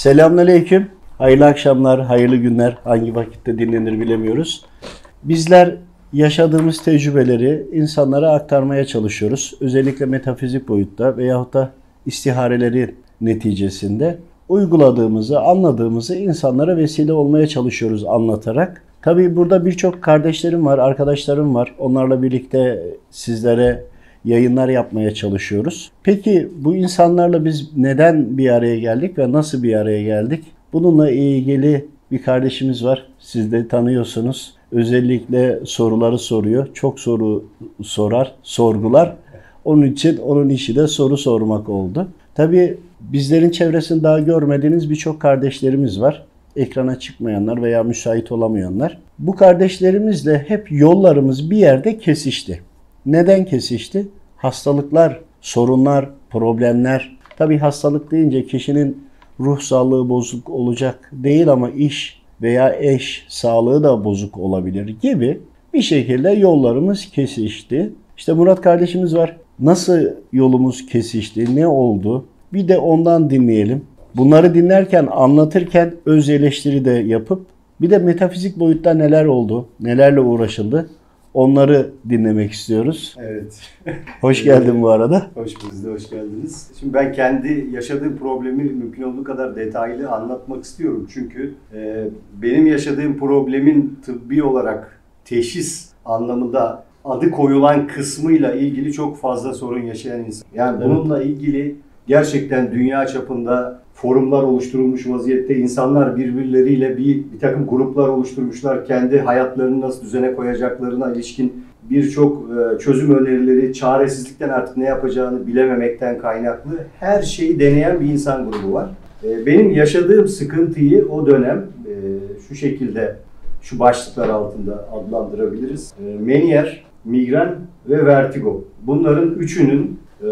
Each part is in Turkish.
Selamünaleyküm. Hayırlı akşamlar, hayırlı günler. Hangi vakitte dinlenir bilemiyoruz. Bizler yaşadığımız tecrübeleri insanlara aktarmaya çalışıyoruz. Özellikle metafizik boyutta veyahut da istihareleri neticesinde uyguladığımızı, anladığımızı insanlara vesile olmaya çalışıyoruz anlatarak. Tabii burada birçok kardeşlerim var, arkadaşlarım var. Onlarla birlikte sizlere yayınlar yapmaya çalışıyoruz. Peki bu insanlarla biz neden bir araya geldik ve nasıl bir araya geldik? Bununla ilgili bir kardeşimiz var. Siz de tanıyorsunuz. Özellikle soruları soruyor. Çok soru sorar, sorgular. Onun için onun işi de soru sormak oldu. Tabii bizlerin çevresini daha görmediğiniz birçok kardeşlerimiz var. Ekrana çıkmayanlar veya müsait olamayanlar. Bu kardeşlerimizle hep yollarımız bir yerde kesişti. Neden kesişti? Hastalıklar, sorunlar, problemler. Tabii hastalık deyince kişinin ruh sağlığı bozuk olacak değil ama iş veya eş sağlığı da bozuk olabilir gibi bir şekilde yollarımız kesişti. İşte Murat kardeşimiz var. Nasıl yolumuz kesişti? Ne oldu? Bir de ondan dinleyelim. Bunları dinlerken, anlatırken öz eleştiri de yapıp bir de metafizik boyutta neler oldu, nelerle uğraşıldı onları dinlemek istiyoruz. Evet. Hoş geldin bu arada. Hoş bulduk, hoş geldiniz. Şimdi ben kendi yaşadığım problemi mümkün olduğu kadar detaylı anlatmak istiyorum. Çünkü e, benim yaşadığım problemin tıbbi olarak teşhis anlamında adı koyulan kısmıyla ilgili çok fazla sorun yaşayan insan. Yani Evet. bununla ilgili gerçekten dünya çapında forumlar oluşturulmuş vaziyette insanlar birbirleriyle bir, bir takım gruplar oluşturmuşlar. Kendi hayatlarını nasıl düzene koyacaklarına ilişkin birçok e, çözüm önerileri, çaresizlikten artık ne yapacağını bilememekten kaynaklı her şeyi deneyen bir insan grubu var. E, Benim yaşadığım sıkıntıyı o dönem e, şu şekilde şu başlıklar altında adlandırabiliriz. Meniyer, migren ve vertigo. Bunların üçünün e,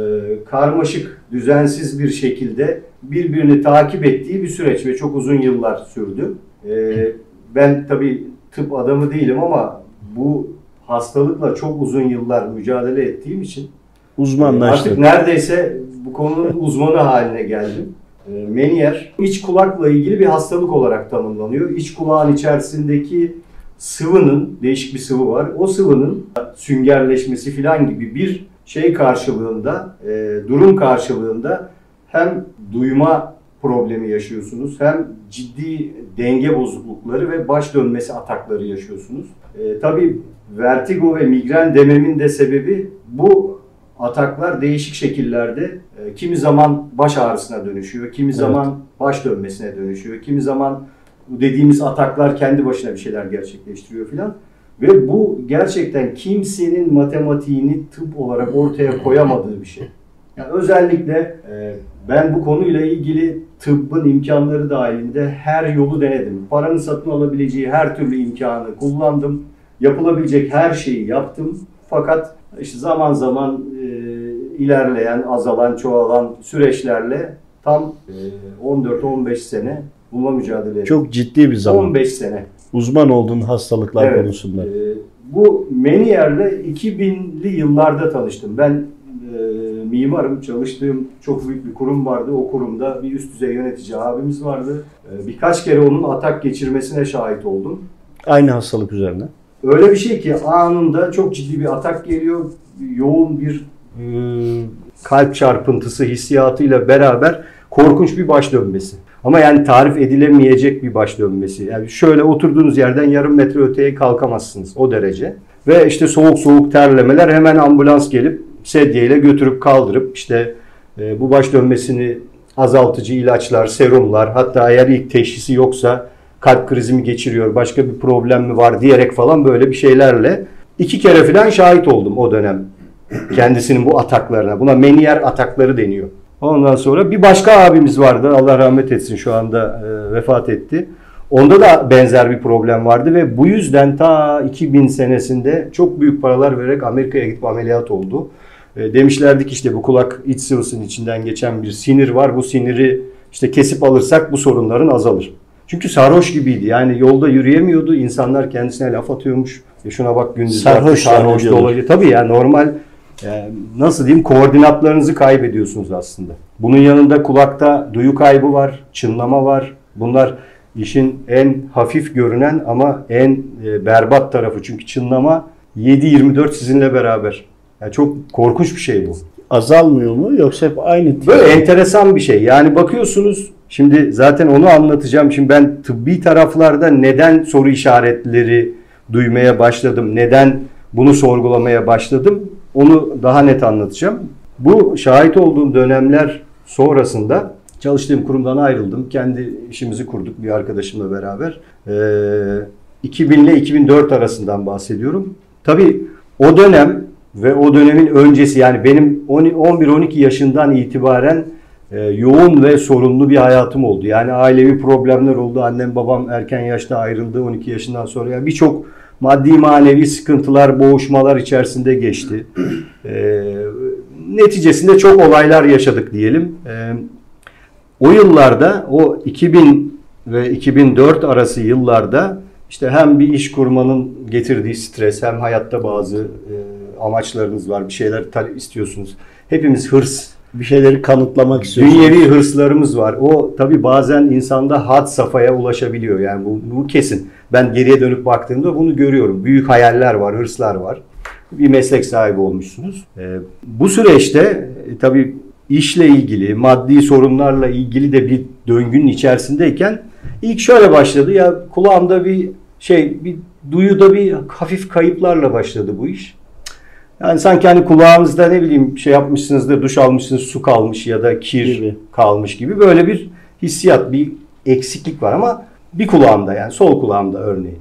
karmaşık, düzensiz bir şekilde birbirini takip ettiği bir süreç ve çok uzun yıllar sürdü. E, ben tabii tıp adamı değilim ama bu hastalıkla çok uzun yıllar mücadele ettiğim için Uzmanlaştık. Artık neredeyse bu konunun uzmanı haline geldim. E, Meniyer, iç kulakla ilgili bir hastalık olarak tanımlanıyor. İç kulağın içerisindeki sıvının, değişik bir sıvı var. O sıvının süngerleşmesi falan gibi bir şey karşılığında, e, durum karşılığında hem duyma problemi yaşıyorsunuz hem ciddi denge bozuklukları ve baş dönmesi atakları yaşıyorsunuz. E, tabii vertigo ve migren dememin de sebebi bu ataklar değişik şekillerde e, kimi zaman baş ağrısına dönüşüyor, kimi zaman baş dönmesine dönüşüyor, kimi zaman bu dediğimiz ataklar kendi başına bir şeyler gerçekleştiriyor filan. Ve bu gerçekten kimsenin matematiğini tıp olarak ortaya koyamadığı bir şey. Yani özellikle e, ben bu konuyla ilgili tıbbın imkanları dahilinde her yolu denedim. Paranın satın alabileceği her türlü imkanı kullandım. Yapılabilecek her şeyi yaptım. Fakat işte zaman zaman e, ilerleyen, azalan, çoğalan süreçlerle tam e, 14-15 sene bununla mücadele ettim. Çok ciddi bir zaman. 15 sene. Uzman olduğun hastalıklar Evet. konusunda. Ee, bu Menier'le 2000'li yıllarda tanıştım. Ben e, mimarım, çalıştığım çok büyük bir kurum vardı. O kurumda bir üst düzey yönetici abimiz vardı. Ee, birkaç kere onun atak geçirmesine şahit oldum. Aynı hastalık üzerine. Öyle bir şey ki anında çok ciddi bir atak geliyor. Yoğun bir e, kalp çarpıntısı hissiyatıyla beraber korkunç bir baş dönmesi. Ama yani tarif edilemeyecek bir baş dönmesi. Yani şöyle oturduğunuz yerden yarım metre öteye kalkamazsınız o derece. Ve işte soğuk soğuk terlemeler hemen ambulans gelip sedyeyle götürüp kaldırıp işte e, bu baş dönmesini azaltıcı ilaçlar, serumlar hatta eğer ilk teşhisi yoksa kalp krizi mi geçiriyor, başka bir problem mi var diyerek falan böyle bir şeylerle iki kere falan şahit oldum o dönem kendisinin bu ataklarına. Buna Menier atakları deniyor. Ondan sonra bir başka abimiz vardı. Allah rahmet etsin şu anda e, vefat etti. Onda da benzer bir problem vardı ve bu yüzden ta 2000 senesinde çok büyük paralar vererek Amerika'ya gidip ameliyat oldu. E, demişlerdi ki işte bu kulak iç sıvısının içinden geçen bir sinir var. Bu siniri işte kesip alırsak bu sorunların azalır. Çünkü sarhoş gibiydi. Yani yolda yürüyemiyordu. İnsanlar kendisine laf atıyormuş. E şuna bak gündüz Sarhoş sarhoş dolayı. Tabii yani normal e, nasıl diyeyim koordinatlarınızı kaybediyorsunuz aslında. Bunun yanında kulakta duyu kaybı var, çınlama var. Bunlar işin en hafif görünen ama en e, berbat tarafı. Çünkü çınlama 7-24 sizinle beraber. Yani çok korkunç bir şey bu. Azalmıyor mu yoksa hep aynı? Böyle enteresan bir şey. Yani bakıyorsunuz şimdi zaten onu anlatacağım. Şimdi ben tıbbi taraflarda neden soru işaretleri duymaya başladım? Neden bunu sorgulamaya başladım? Onu daha net anlatacağım. Bu şahit olduğum dönemler sonrasında çalıştığım kurumdan ayrıldım. Kendi işimizi kurduk bir arkadaşımla beraber. Ee, 2000 ile 2004 arasından bahsediyorum. Tabii o dönem ve o dönemin öncesi yani benim 11-12 yaşından itibaren e, yoğun ve sorunlu bir hayatım oldu. Yani ailevi problemler oldu. Annem babam erken yaşta ayrıldı 12 yaşından sonra. Yani birçok maddi manevi sıkıntılar, boğuşmalar içerisinde geçti. E, neticesinde çok olaylar yaşadık diyelim. E, o yıllarda o 2000 ve 2004 arası yıllarda işte hem bir iş kurmanın getirdiği stres hem hayatta bazı e, amaçlarınız var. Bir şeyler istiyorsunuz. Hepimiz hırs, bir şeyleri kanıtlamak istiyorsunuz. dünyevi hırslarımız var. O tabi bazen insanda had safhaya ulaşabiliyor. Yani bu, bu kesin. Ben geriye dönüp baktığımda bunu görüyorum. Büyük hayaller var, hırslar var. Bir meslek sahibi olmuşsunuz. E, bu süreçte e, tabii işle ilgili, maddi sorunlarla ilgili de bir döngünün içerisindeyken ilk şöyle başladı. Ya kulağımda bir şey, bir duyuda bir hafif kayıplarla başladı bu iş. Yani sanki hani kulağınızda ne bileyim şey yapmışsınızdır, duş almışsınız, su kalmış ya da kir Gibi. kalmış gibi böyle bir hissiyat, bir eksiklik var ama bir kulağımda yani sol kulağımda örneğin.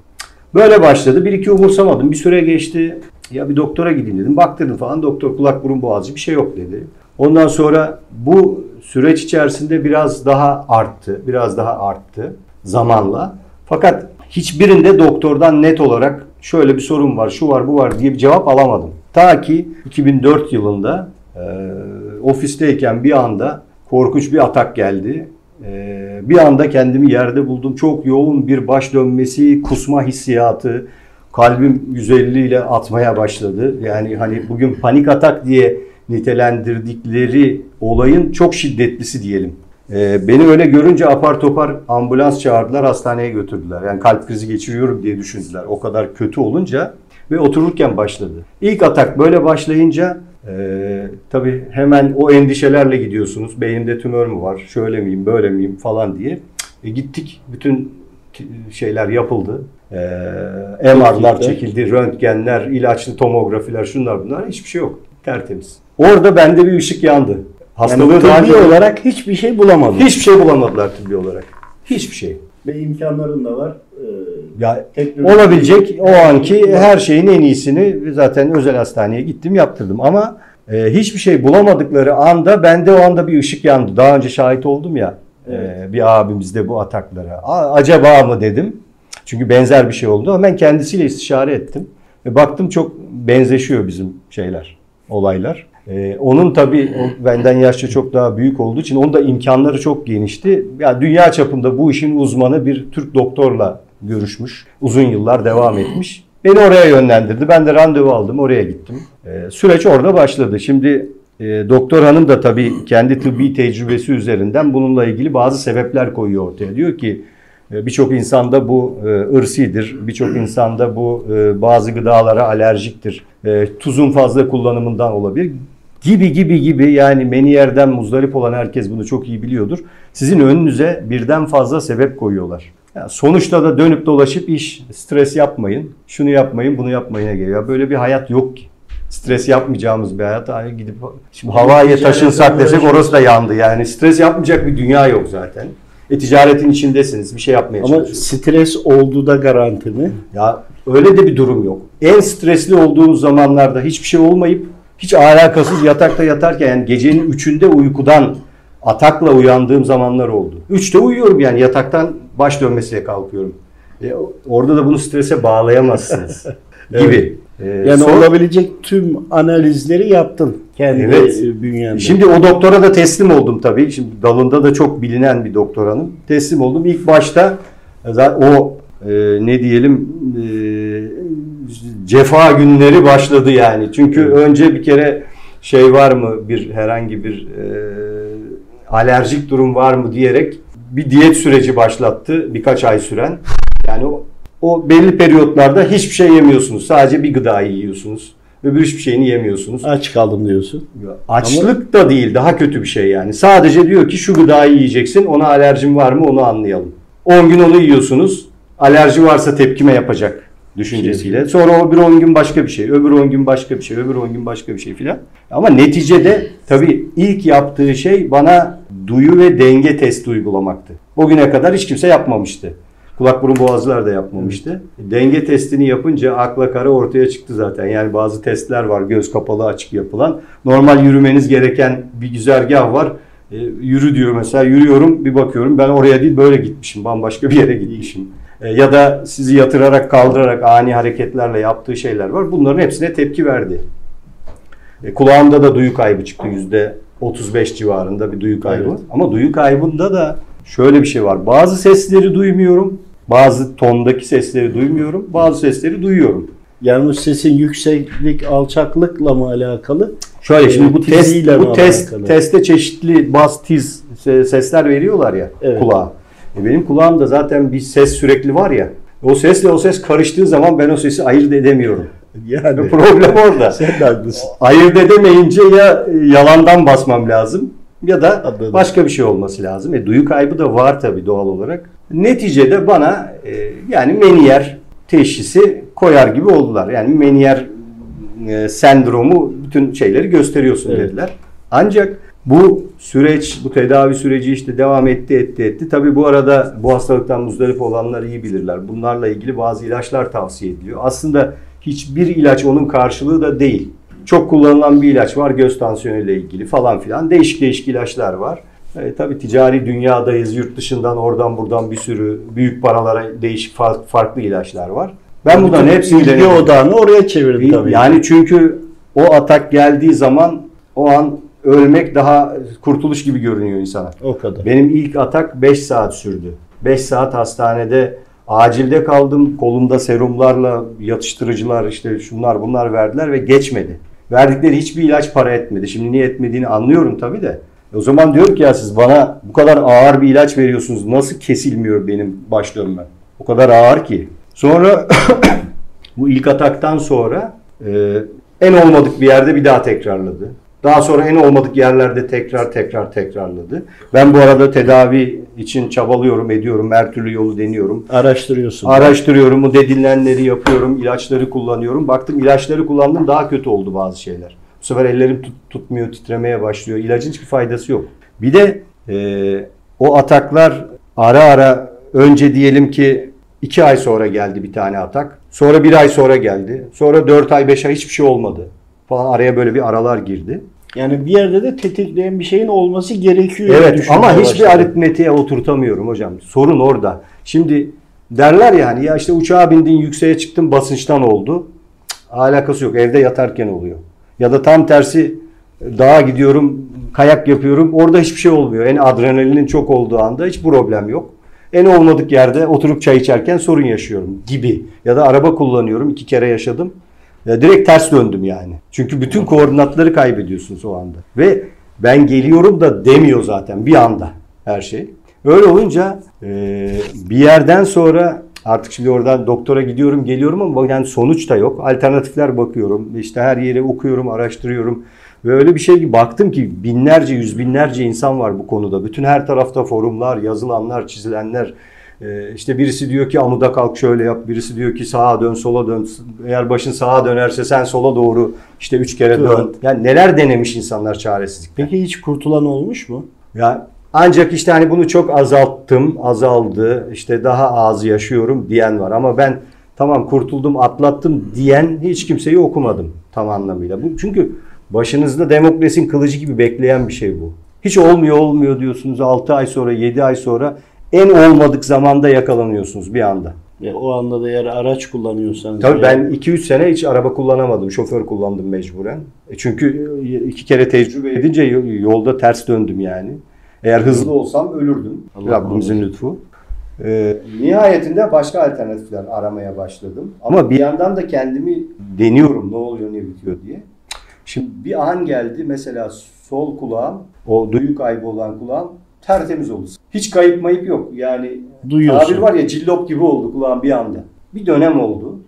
Böyle başladı. Bir iki umursamadım. Bir süre geçti. Ya bir doktora gideyim dedim. Baktırdım falan. Doktor kulak burun boğazcı bir şey yok dedi. Ondan sonra bu süreç içerisinde biraz daha arttı. Biraz daha arttı zamanla. Fakat hiçbirinde doktordan net olarak şöyle bir sorun var, şu var, bu var diye bir cevap alamadım. Ta ki 2004 yılında e, ofisteyken bir anda korkunç bir atak geldi. E, bir anda kendimi yerde buldum. Çok yoğun bir baş dönmesi, kusma hissiyatı. Kalbim 150 ile atmaya başladı. Yani hani bugün panik atak diye nitelendirdikleri olayın çok şiddetlisi diyelim. E, beni öyle görünce apar topar ambulans çağırdılar, hastaneye götürdüler. Yani kalp krizi geçiriyorum diye düşündüler. O kadar kötü olunca ve otururken başladı. İlk atak böyle başlayınca e, tabii hemen o endişelerle gidiyorsunuz. Beynimde tümör mü var, şöyle miyim, böyle miyim falan diye. E, gittik, bütün şeyler yapıldı. E, MR'lar çekildi, röntgenler, ilaçlı tomografiler, şunlar bunlar. Hiçbir şey yok. Tertemiz. Orada bende bir ışık yandı. Hastalığı yani tıbbi olarak hiçbir şey bulamadım. Hiçbir şey bulamadılar tıbbi olarak. Hiçbir şey. Ve imkanların da var. Ee, Ya teknoloji- olabilecek o anki her şeyin en iyisini zaten özel hastaneye gittim yaptırdım ama e, hiçbir şey bulamadıkları anda bende o anda bir ışık yandı. Daha önce şahit oldum ya e, bir abimizde bu ataklara. A- acaba mı dedim. Çünkü benzer bir şey oldu ama ben kendisiyle istişare ettim. Ve baktım çok benzeşiyor bizim şeyler, olaylar. Ee, onun tabii o benden yaşça çok daha büyük olduğu için onun da imkanları çok genişti. Ya dünya çapında bu işin uzmanı bir Türk doktorla görüşmüş. Uzun yıllar devam etmiş. Beni oraya yönlendirdi. Ben de randevu aldım. Oraya gittim. Ee, süreç orada başladı. Şimdi e, doktor hanım da tabii kendi tıbbi tecrübesi üzerinden bununla ilgili bazı sebepler koyuyor ortaya. Diyor ki e, Birçok insanda bu e, ırsidir. Birçok insanda bu e, bazı gıdalara alerjiktir. Tuzun fazla kullanımından olabilir. Gibi gibi gibi yani meniyerden muzdarip olan herkes bunu çok iyi biliyordur. Sizin önünüze birden fazla sebep koyuyorlar. Yani sonuçta da dönüp dolaşıp iş stres yapmayın, şunu yapmayın, bunu yapmayın geliyor. Böyle bir hayat yok ki. Stres yapmayacağımız bir hayat. Hani gidip şimdi havaya taşınsak desek orası da yandı. Yani stres yapmayacak bir dünya yok zaten. E ticaretin içindesiniz. Bir şey yapmaya Ama stres olduğu da garanti mi? Ya öyle de bir durum yok. En stresli olduğunuz zamanlarda hiçbir şey olmayıp hiç alakasız yatakta yatarken yani gecenin üçünde uykudan atakla uyandığım zamanlar oldu. Üçte uyuyorum yani yataktan baş dönmesiyle kalkıyorum. E, orada da bunu strese bağlayamazsınız gibi. E, Yani son- olabilecek tüm analizleri yaptın kendi Evet. bünyende. Şimdi o doktora da teslim oldum tabii. Şimdi dalında da çok bilinen bir doktor hanım. Teslim oldum. İlk başta o e, ne diyelim e, cefa günleri başladı yani. Çünkü önce bir kere şey var mı bir herhangi bir e, alerjik durum var mı diyerek bir diyet süreci başlattı birkaç ay süren. Yani o, o belli periyotlarda hiçbir şey yemiyorsunuz. Sadece bir gıdayı yiyorsunuz. Öbür hiçbir şeyini yemiyorsunuz. Aç kaldım diyorsun. Açlık da değil daha kötü bir şey yani. Sadece diyor ki şu gıdayı yiyeceksin ona alerjin var mı onu anlayalım. 10 gün onu yiyorsunuz. Alerji varsa tepkime yapacak düşüncesiyle. Sonra o bir 10 gün başka bir şey, öbür 10 gün başka bir şey, öbür 10 gün başka bir şey filan. Ama neticede tabii ilk yaptığı şey bana duyu ve denge testi uygulamaktı. O güne kadar hiç kimse yapmamıştı. Kulak burun boğazlar da yapmamıştı. Denge testini yapınca akla kara ortaya çıktı zaten. Yani bazı testler var göz kapalı açık yapılan. Normal yürümeniz gereken bir güzergah var. E, yürü diyor mesela yürüyorum bir bakıyorum ben oraya değil böyle gitmişim bambaşka bir yere gitmişim. E, ya da sizi yatırarak kaldırarak ani hareketlerle yaptığı şeyler var. Bunların hepsine tepki verdi. E, kulağımda da duyu kaybı çıktı yüzde 35 civarında bir duyu kaybı. Evet. Ama duyu kaybında da şöyle bir şey var. Bazı sesleri duymuyorum. Bazı tondaki sesleri duymuyorum. Bazı sesleri duyuyorum. Yani bu sesin yükseklik, alçaklıkla mı alakalı? Şöyle şimdi bu Ee, test tiziyle mi bu test alakalı? teste çeşitli bas tiz se- sesler veriyorlar ya Evet. kulağa. E benim kulağımda zaten bir ses sürekli var ya. O sesle o ses karıştığı zaman ben o sesi ayırt edemiyorum. Yani Problem orada. sen de haklısın. ayırt edemeyince ya yalandan basmam lazım ya da Anladım. başka bir şey olması lazım. E, duyu kaybı da var tabii doğal olarak. Neticede bana e, yani meniyer teşhisi koyar gibi oldular. Yani meniyer e, sendromu bütün şeyleri gösteriyorsun Evet. dediler. Ancak bu süreç, bu tedavi süreci işte devam etti, etti, etti. Tabii bu arada bu hastalıktan muzdarip olanlar iyi bilirler. Bunlarla ilgili bazı ilaçlar tavsiye ediliyor. Aslında hiçbir ilaç onun karşılığı da değil. Çok kullanılan bir ilaç var göz tansiyonu ile ilgili falan filan. Değişik değişik ilaçlar var. E, tabii ticari dünyadayız. Yurt dışından oradan buradan bir sürü büyük paralara değişik fa- farklı ilaçlar var. Ben bunların hepsini ilgi denedim. odağını oraya çevirdin tabii. Yani çünkü o atak geldiği zaman o an ölmek daha kurtuluş gibi görünüyor insana. o kadar. Benim ilk atak 5 saat sürdü. 5 saat hastanede acilde kaldım. Kolumda serumlarla yatıştırıcılar işte şunlar bunlar verdiler ve geçmedi. Verdikleri hiçbir ilaç para etmedi. Şimdi niye etmediğini anlıyorum tabii de. O zaman diyorum ki ya siz bana bu kadar ağır bir ilaç veriyorsunuz. Nasıl kesilmiyor benim baş dönmem? O kadar ağır ki. Sonra bu ilk ataktan sonra e, en olmadık bir yerde bir daha tekrarladı. Daha sonra en olmadık yerlerde tekrar tekrar tekrarladı. Ben bu arada tedavi için çabalıyorum, ediyorum. Her türlü yolu deniyorum. Araştırıyorsun. Araştırıyorum, bu dedilenleri yapıyorum, ilaçları kullanıyorum. Baktım ilaçları kullandım daha kötü oldu bazı şeyler. Bu sefer ellerim tut- tutmuyor, titremeye başlıyor. İlacın hiçbir faydası yok. Bir de e, o ataklar ara ara önce diyelim ki iki ay sonra geldi bir tane atak. Sonra bir ay sonra geldi. Sonra dört ay, beş ay hiçbir şey olmadı. Falan araya böyle bir aralar girdi. Yani bir yerde de tetikleyen bir şeyin olması gerekiyor. Evet ama hiçbir başladım. aritmetiğe oturtamıyorum hocam. Sorun orada. Şimdi derler ya hani ya işte uçağa bindin yükseğe çıktın basınçtan oldu. Cık, alakası yok. Evde yatarken oluyor. Ya da tam tersi dağa gidiyorum, kayak yapıyorum. Orada hiçbir şey olmuyor. En adrenalinin çok olduğu anda hiç problem yok. En olmadık yerde oturup çay içerken sorun yaşıyorum gibi. Ya da araba kullanıyorum. iki kere yaşadım. Ya direkt ters döndüm yani. Çünkü bütün koordinatları kaybediyorsunuz o anda. Ve ben geliyorum da demiyor zaten bir anda her şey. Öyle olunca e, bir yerden sonra artık şimdi oradan doktora gidiyorum geliyorum ama yani sonuç da yok. Alternatifler bakıyorum. İşte her yere okuyorum, araştırıyorum. Ve öyle bir şey ki baktım ki binlerce, yüz binlerce insan var bu konuda. Bütün her tarafta forumlar, yazılanlar, çizilenler. Ee, işte birisi diyor ki amuda kalk şöyle yap. Birisi diyor ki sağa dön, sola dön. Eğer başın sağa dönerse sen sola doğru işte üç kere dön. Yani neler denemiş insanlar çaresizlikten. Peki hiç kurtulan olmuş mu? Ya ancak işte hani bunu çok azalttım, azaldı. işte daha az yaşıyorum diyen var ama ben tamam kurtuldum, atlattım diyen hiç kimseyi okumadım tam anlamıyla. Bu çünkü başınızda demokrasinin kılıcı gibi bekleyen bir şey bu. Hiç olmuyor olmuyor diyorsunuz 6 ay sonra 7 ay sonra en olmadık zamanda yakalanıyorsunuz bir anda. E, o anda da eğer araç kullanıyorsanız. Tabii ben 2-3 sene hiç araba kullanamadım. Şoför kullandım mecburen. E çünkü iki kere tecrübe edince yolda ters döndüm yani. Eğer hızlı olsam ölürdüm. Allah Rabbimizin lütfu. Ee, nihayetinde başka alternatifler aramaya başladım. Ama bir yandan da kendimi deniyorum ne oluyor ne bitiyor diye. Şimdi bir an geldi mesela sol kulağım, o duyu kaybı olan kulağım tertemiz oldu. Hiç kayıp mayıp yok. Yani Duyuyorsun. tabir var ya cillop gibi oldu kulağım bir anda. Bir dönem oldu.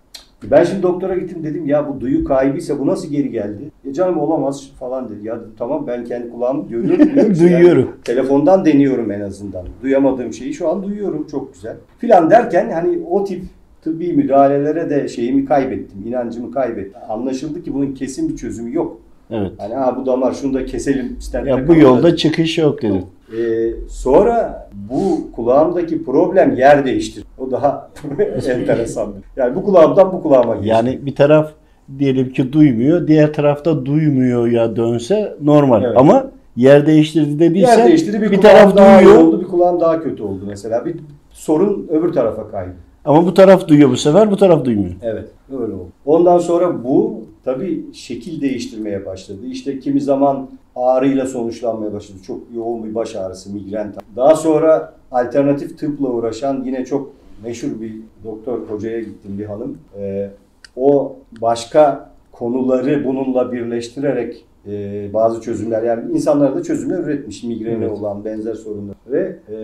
Ben şimdi doktora gittim dedim ya bu duyu kaybıysa bu nasıl geri geldi? E canım olamaz falan dedi. Ya dedim, tamam ben kendi kulağımı duyuyorum. Duyuyorum. Telefondan deniyorum en azından. Duyamadığım şeyi şu an duyuyorum çok güzel. Filan derken hani o tip tıbbi müdahalelere de şeyimi kaybettim. inancımı kaybettim. Anlaşıldı ki bunun kesin bir çözümü yok. Evet. Hani ha bu damar şunu da keselim. Ya bu yolda çıkış yok dedin. Ee, sonra bu kulağımdaki problem yer değiştir. O daha enteresan. Yani bu kulağımdan bu kulağıma geçti. Yani bir taraf diyelim ki duymuyor, diğer tarafta duymuyor ya dönse normal. Evet. Ama yer değiştirdi dediysen yer değiştirdi. Bir, bir taraf daha duyuyor oldu, bir kulağım daha kötü oldu mesela. Bir sorun öbür tarafa kaydı. ama bu taraf duyuyor bu sefer bu taraf duymuyor. Evet, öyle oldu. Ondan sonra bu tabii şekil değiştirmeye başladı. İşte kimi zaman ağrıyla sonuçlanmaya başladı. Çok yoğun bir baş ağrısı, migren. Daha sonra alternatif tıpla uğraşan yine çok meşhur bir doktor hocaya gittim bir hanım. Ee, o başka konuları bununla birleştirerek e, bazı çözümler yani insanlara da çözümler üretmiş migreni Evet. olan benzer sorunlar ve e,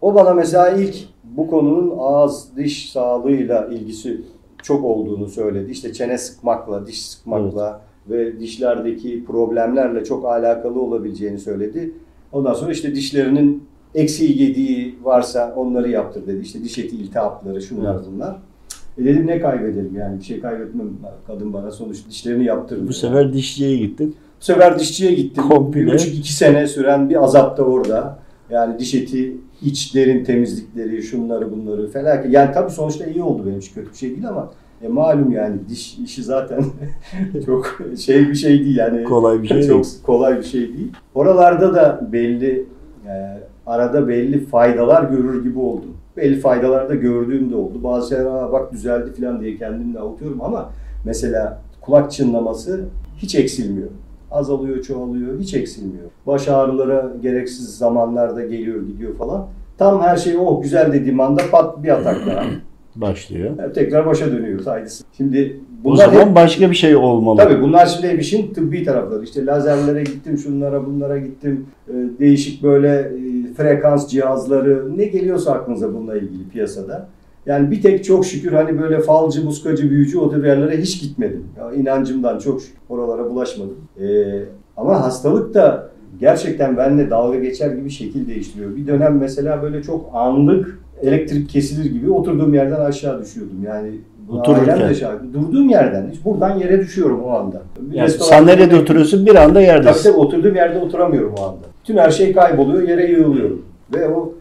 o bana mesela ilk bu konunun ağız diş sağlığıyla ilgisi çok olduğunu söyledi. İşte çene sıkmakla, diş sıkmakla ve dişlerdeki problemlerle çok alakalı olabileceğini söyledi. Ondan sonra işte dişlerinin eksiği gediği varsa onları yaptır dedi. İşte diş eti iltihapları şunlar bunlar. E dedim ne kaybedelim yani bir şey kaybetmem. Kadın bana sonuç dişlerini yaptırdı. Bu sefer dişçiye gittin. Bu sefer dişçiye gittim. Komple. Bir buçuk iki sene süren bir azap da orada. Yani diş eti, iç derin temizlikleri, şunları bunları felaket. Yani tabii sonuçta iyi oldu benim için kötü bir şey değil ama e, malum yani diş işi zaten çok şey bir şey değil yani. Kolay bir şey çok değil. kolay bir şey değil. Oralarda da belli e, arada belli faydalar görür gibi oldum. Belli faydalar da gördüğüm de oldu. Bazı şeyler "Aa, bak düzeldi falan diye kendimle avutuyorum ama mesela kulak çınlaması hiç eksilmiyor. Azalıyor, çoğalıyor, hiç eksilmiyor. Baş ağrılara gereksiz zamanlarda geliyor, gidiyor falan. Tam her şey oh güzel dediğim anda pat bir atak daha. Başlıyor. Yani tekrar başa dönüyoruz haydi. Şimdi O bunlar zaman hep- başka bir şey olmalı. Tabii bunlar şimdi hep işin tıbbi tarafları. İşte lazerlere gittim, şunlara bunlara gittim. Ee, değişik böyle e, frekans cihazları ne geliyorsa aklınıza bununla ilgili piyasada. Yani bir tek çok şükür hani böyle falcı, muskacı, büyücü o tür yerlere hiç gitmedim. Ya inancımdan çok şükür oralara bulaşmadım. Ee, ama hastalık da gerçekten benimle dalga geçer gibi şekil değiştiriyor. Bir dönem mesela böyle çok anlık elektrik kesilir gibi oturduğum yerden aşağı düşüyordum. Yani Otururken. şahit. Durduğum yerden, hiç buradan yere düşüyorum o anda. Bir Yani nerede oturuyorsun bir anda Tabii yerdesin. tabii oturduğum yerde oturamıyorum o anda. Bütün her şey kayboluyor, yere yığılıyorum. Ve o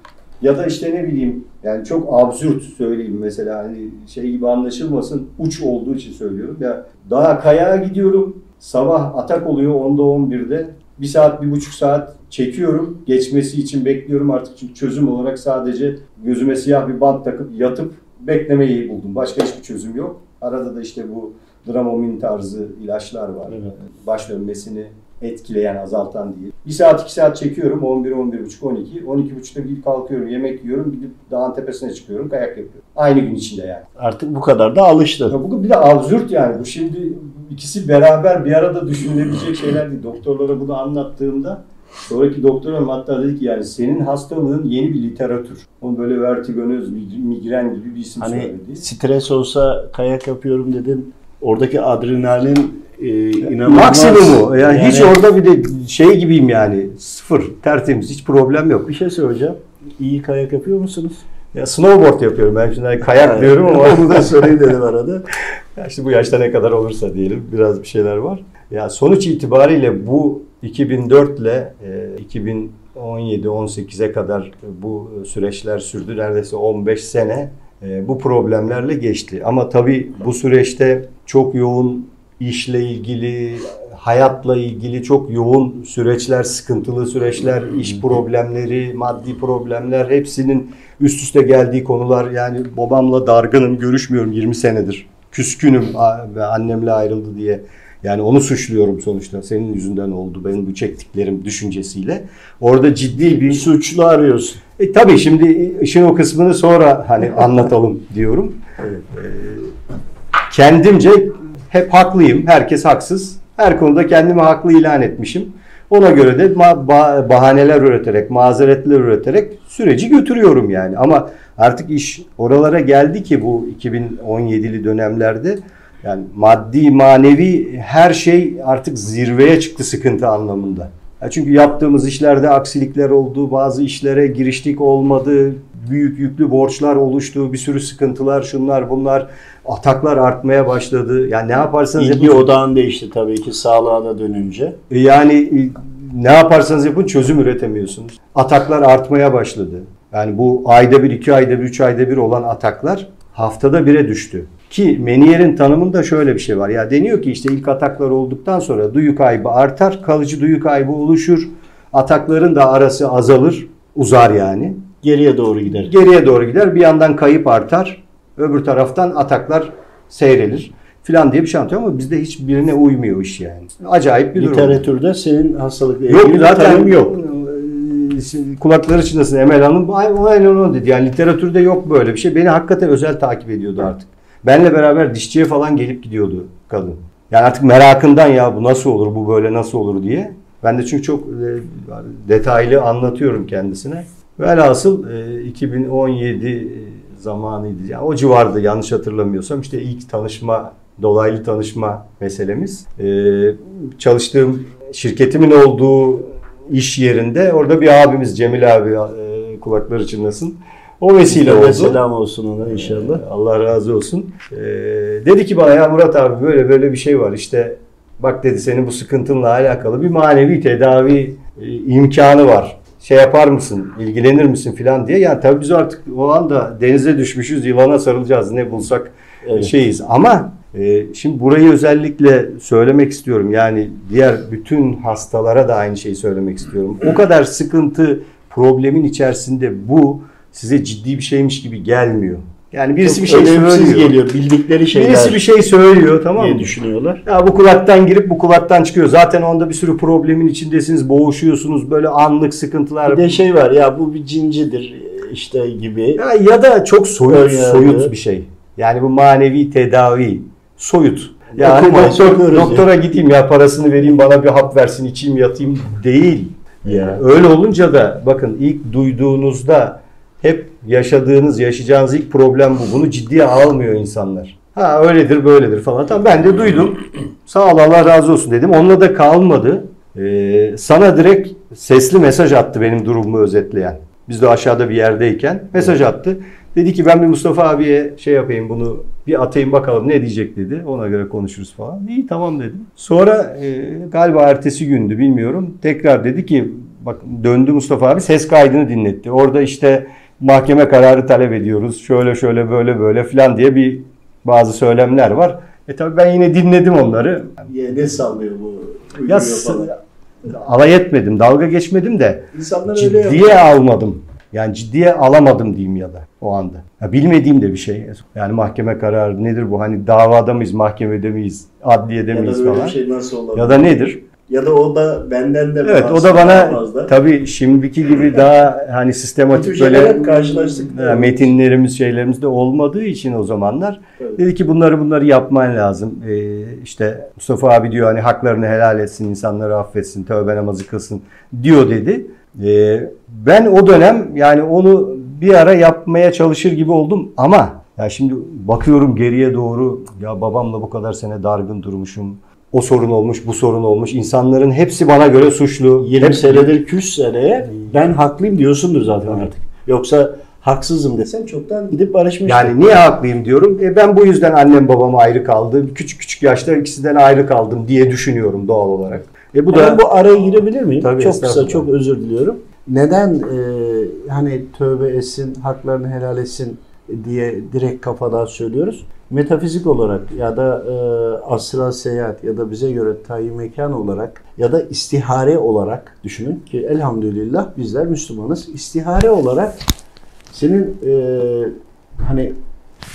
ya da işte ne bileyim yani çok absürt söyleyeyim mesela hani şey gibi anlaşılmasın uç olduğu için söylüyorum. Ya daha kayağa gidiyorum. Sabah atak oluyor 10'da 11'de. Bir saat, bir buçuk saat çekiyorum. Geçmesi için bekliyorum artık çünkü çözüm olarak sadece gözüme siyah bir bant takıp yatıp beklemeyi buldum. Başka hiçbir çözüm yok. Arada da işte bu Dramomin tarzı ilaçlar var. Evet. Baş dönmesini etkileyen, azaltan diye. Bir saat, iki saat çekiyorum. 11, 11 buçuk, 12. 12 buçukta gidip kalkıyorum, yemek yiyorum. Gidip dağın tepesine çıkıyorum, kayak yapıyorum. Aynı gün içinde yani. Artık bu kadar da alıştın. Ya bu bir de absürt yani. Bu şimdi ikisi beraber bir arada düşünülebilecek şeyler değil. Doktorlara bunu anlattığımda sonraki doktorum hatta dedi ki yani senin hastalığın yeni bir literatür. Onu böyle vertigonöz, migren gibi bir isim Hani söyledi. stres olsa kayak yapıyorum dedin. Oradaki adrenalin e, inanılmaz. Maksimumu. Yani, hiç orada bir de şey gibiyim yani. Sıfır. Tertemiz. Hiç problem yok. Bir şey söyleyeceğim. İyi kayak yapıyor musunuz? Ya snowboard yapıyorum ben şimdi kayak diyorum ama Onu da söyleyeyim dedim arada. ya işte bu yaşta ne kadar olursa diyelim biraz bir şeyler var. Ya sonuç itibariyle bu 2004 ile e, 2017-18'e kadar bu süreçler sürdü. Neredeyse 15 sene e, bu problemlerle geçti. Ama tabii bu süreçte çok yoğun işle ilgili, hayatla ilgili çok yoğun süreçler, sıkıntılı süreçler, iş problemleri, maddi problemler hepsinin üst üste geldiği konular. Yani babamla dargınım, görüşmüyorum 20 senedir. Küskünüm ve annemle ayrıldı diye. Yani onu suçluyorum sonuçta. Senin yüzünden oldu benim bu çektiklerim düşüncesiyle. Orada ciddi Bir suçlu arıyorsun. e, tabii şimdi işin o kısmını sonra hani anlatalım diyorum. Evet. Kendimce hep haklıyım. Herkes haksız. Her konuda kendimi haklı ilan etmişim. Ona göre de bahaneler üreterek, mazeretler üreterek süreci götürüyorum yani. Ama artık iş oralara geldi ki bu 2017'li dönemlerde yani maddi, manevi her şey artık zirveye çıktı sıkıntı anlamında. Çünkü yaptığımız işlerde aksilikler oldu, bazı işlere giriştik olmadı, büyük yüklü borçlar oluştu, bir sürü sıkıntılar, şunlar bunlar, ataklar artmaya başladı. Yani ne yaparsanız İlgi yapın. odağın değişti tabii ki sağlığa dönünce. Yani e, ne yaparsanız yapın çözüm üretemiyorsunuz. Ataklar artmaya başladı. Yani bu ayda bir, iki ayda bir, üç ayda bir olan ataklar haftada bire düştü. Ki Menier'in tanımında şöyle bir şey var. Ya deniyor ki işte ilk ataklar olduktan sonra duyu kaybı artar, kalıcı duyu kaybı oluşur. Atakların da arası azalır, uzar yani. Geriye doğru gider. Geriye doğru gider. Bir yandan kayıp artar. Öbür taraftan ataklar seyrelir filan diye bir şey anlatıyor ama bizde hiçbirine uymuyor iş yani. Acayip bir durum. Literatürde senin hastalıkla ilgili Yok zaten yok. Ee, Kulakları çınlasın Emel Hanım. Aynen onu dedi. Yani literatürde yok böyle bir şey. Beni hakikaten özel takip ediyordu artık. Benle beraber dişçiye falan gelip gidiyordu kadın. Yani artık merakından ya bu nasıl olur, bu böyle nasıl olur diye. Ben de çünkü çok e, detaylı anlatıyorum kendisine. Velhasıl e, 2017 zamanıydı. Yani o civarda yanlış hatırlamıyorsam işte ilk tanışma, dolaylı tanışma meselemiz. E, çalıştığım şirketimin olduğu iş yerinde orada bir abimiz Cemil abi e, kulakları çınlasın. O vesile oldu. Selam olsun ona inşallah. Allah razı olsun. Ee, dedi ki bana ya Murat abi böyle böyle bir şey var işte bak dedi senin bu sıkıntınla alakalı bir manevi tedavi e, imkanı var. Şey yapar mısın, ilgilenir misin filan diye. Yani tabii biz artık o anda denize düşmüşüz, yılana sarılacağız ne bulsak Evet. şeyiz. Ama e, şimdi burayı özellikle söylemek istiyorum. Yani diğer bütün hastalara da aynı şeyi söylemek istiyorum. O kadar sıkıntı, problemin içerisinde bu size ciddi bir şeymiş gibi gelmiyor. Yani birisi Çok bir şey söylüyor. geliyor. Bildikleri şeyler Birisi bir şey söylüyor tamam mı? düşünüyorlar. Ya bu kulaktan girip bu kulaktan çıkıyor. Zaten onda bir sürü problemin içindesiniz, boğuşuyorsunuz. Böyle anlık sıkıntılar. Bir de şey var ya bu bir cincidir işte gibi. Ya, ya da çok soyut, Önyargı. soyut bir şey. Yani bu manevi tedavi soyut. Yani Okumayız, doktor, doktora gideyim ya parasını vereyim bana bir hap versin içeyim yatayım değil. Ya. Öyle olunca da bakın ilk duyduğunuzda hep yaşadığınız, yaşayacağınız ilk problem bu. Bunu ciddiye almıyor insanlar. Ha öyledir böyledir falan. Tamam ben de duydum. Sağ ol Allah razı olsun dedim. Onunla da kalmadı. Ee, sana direkt sesli mesaj attı benim durumumu özetleyen. Biz de aşağıda bir yerdeyken mesaj attı. Dedi ki ben bir Mustafa abiye şey yapayım bunu bir atayım bakalım ne diyecek dedi. Ona göre konuşuruz falan. İyi tamam dedim. Sonra e, galiba ertesi gündü bilmiyorum. Tekrar dedi ki bak döndü Mustafa abi ses kaydını dinletti. Orada işte mahkeme kararı talep ediyoruz. Şöyle şöyle böyle böyle filan diye bir bazı söylemler var. E tabii ben yine dinledim onları. Ya ne sallıyor bu? Ya alay etmedim, dalga geçmedim de İnsanlar öyle yapıyor. ciddiye almadım. Yani ciddiye alamadım diyeyim ya da o anda. Ya bilmediğim de bir şey. Yani mahkeme kararı nedir bu? Hani davada mıyız, mahkemede miyiz, adliyede Ya da miyiz falan. bir şey nasıl olabilir? Ya da nedir? Ya da o da benden de Evet o da bana tabii şimdiki gibi daha hani sistematik böyle karşılaştık. metinlerimiz şeylerimiz de olmadığı için o zamanlar Evet. dedi ki bunları bunları yapman lazım. Ee, işte Mustafa abi diyor hani haklarını helal etsin, insanları affetsin, tövbe namazı kılsın diyor dedi. Ee, ben o dönem yani onu bir ara yapmaya çalışır gibi oldum ama ya şimdi bakıyorum geriye doğru ya babamla bu kadar sene dargın durmuşum. O sorun olmuş, bu sorun olmuş. İnsanların hepsi bana göre suçlu. 20 Hep- senedir küssene ben haklıyım diyorsundur zaten artık. Yoksa haksızım desen çoktan gidip barışmıştın. Yani niye haklıyım diyorum. E ben bu yüzden annem babam ayrı kaldı. Küçük küçük yaşta ikisinden ayrı kaldım diye düşünüyorum doğal olarak. E bu Bu da bu araya girebilir miyim? Tabii, çok kısa, çok özür diliyorum. Neden e, hani tövbe etsin, haklarını helal etsin diye direkt kafadan söylüyoruz? Metafizik olarak ya da e, astral seyahat ya da bize göre tayin mekan olarak ya da istihare olarak düşünün ki elhamdülillah bizler Müslümanız. İstihare olarak senin e, hani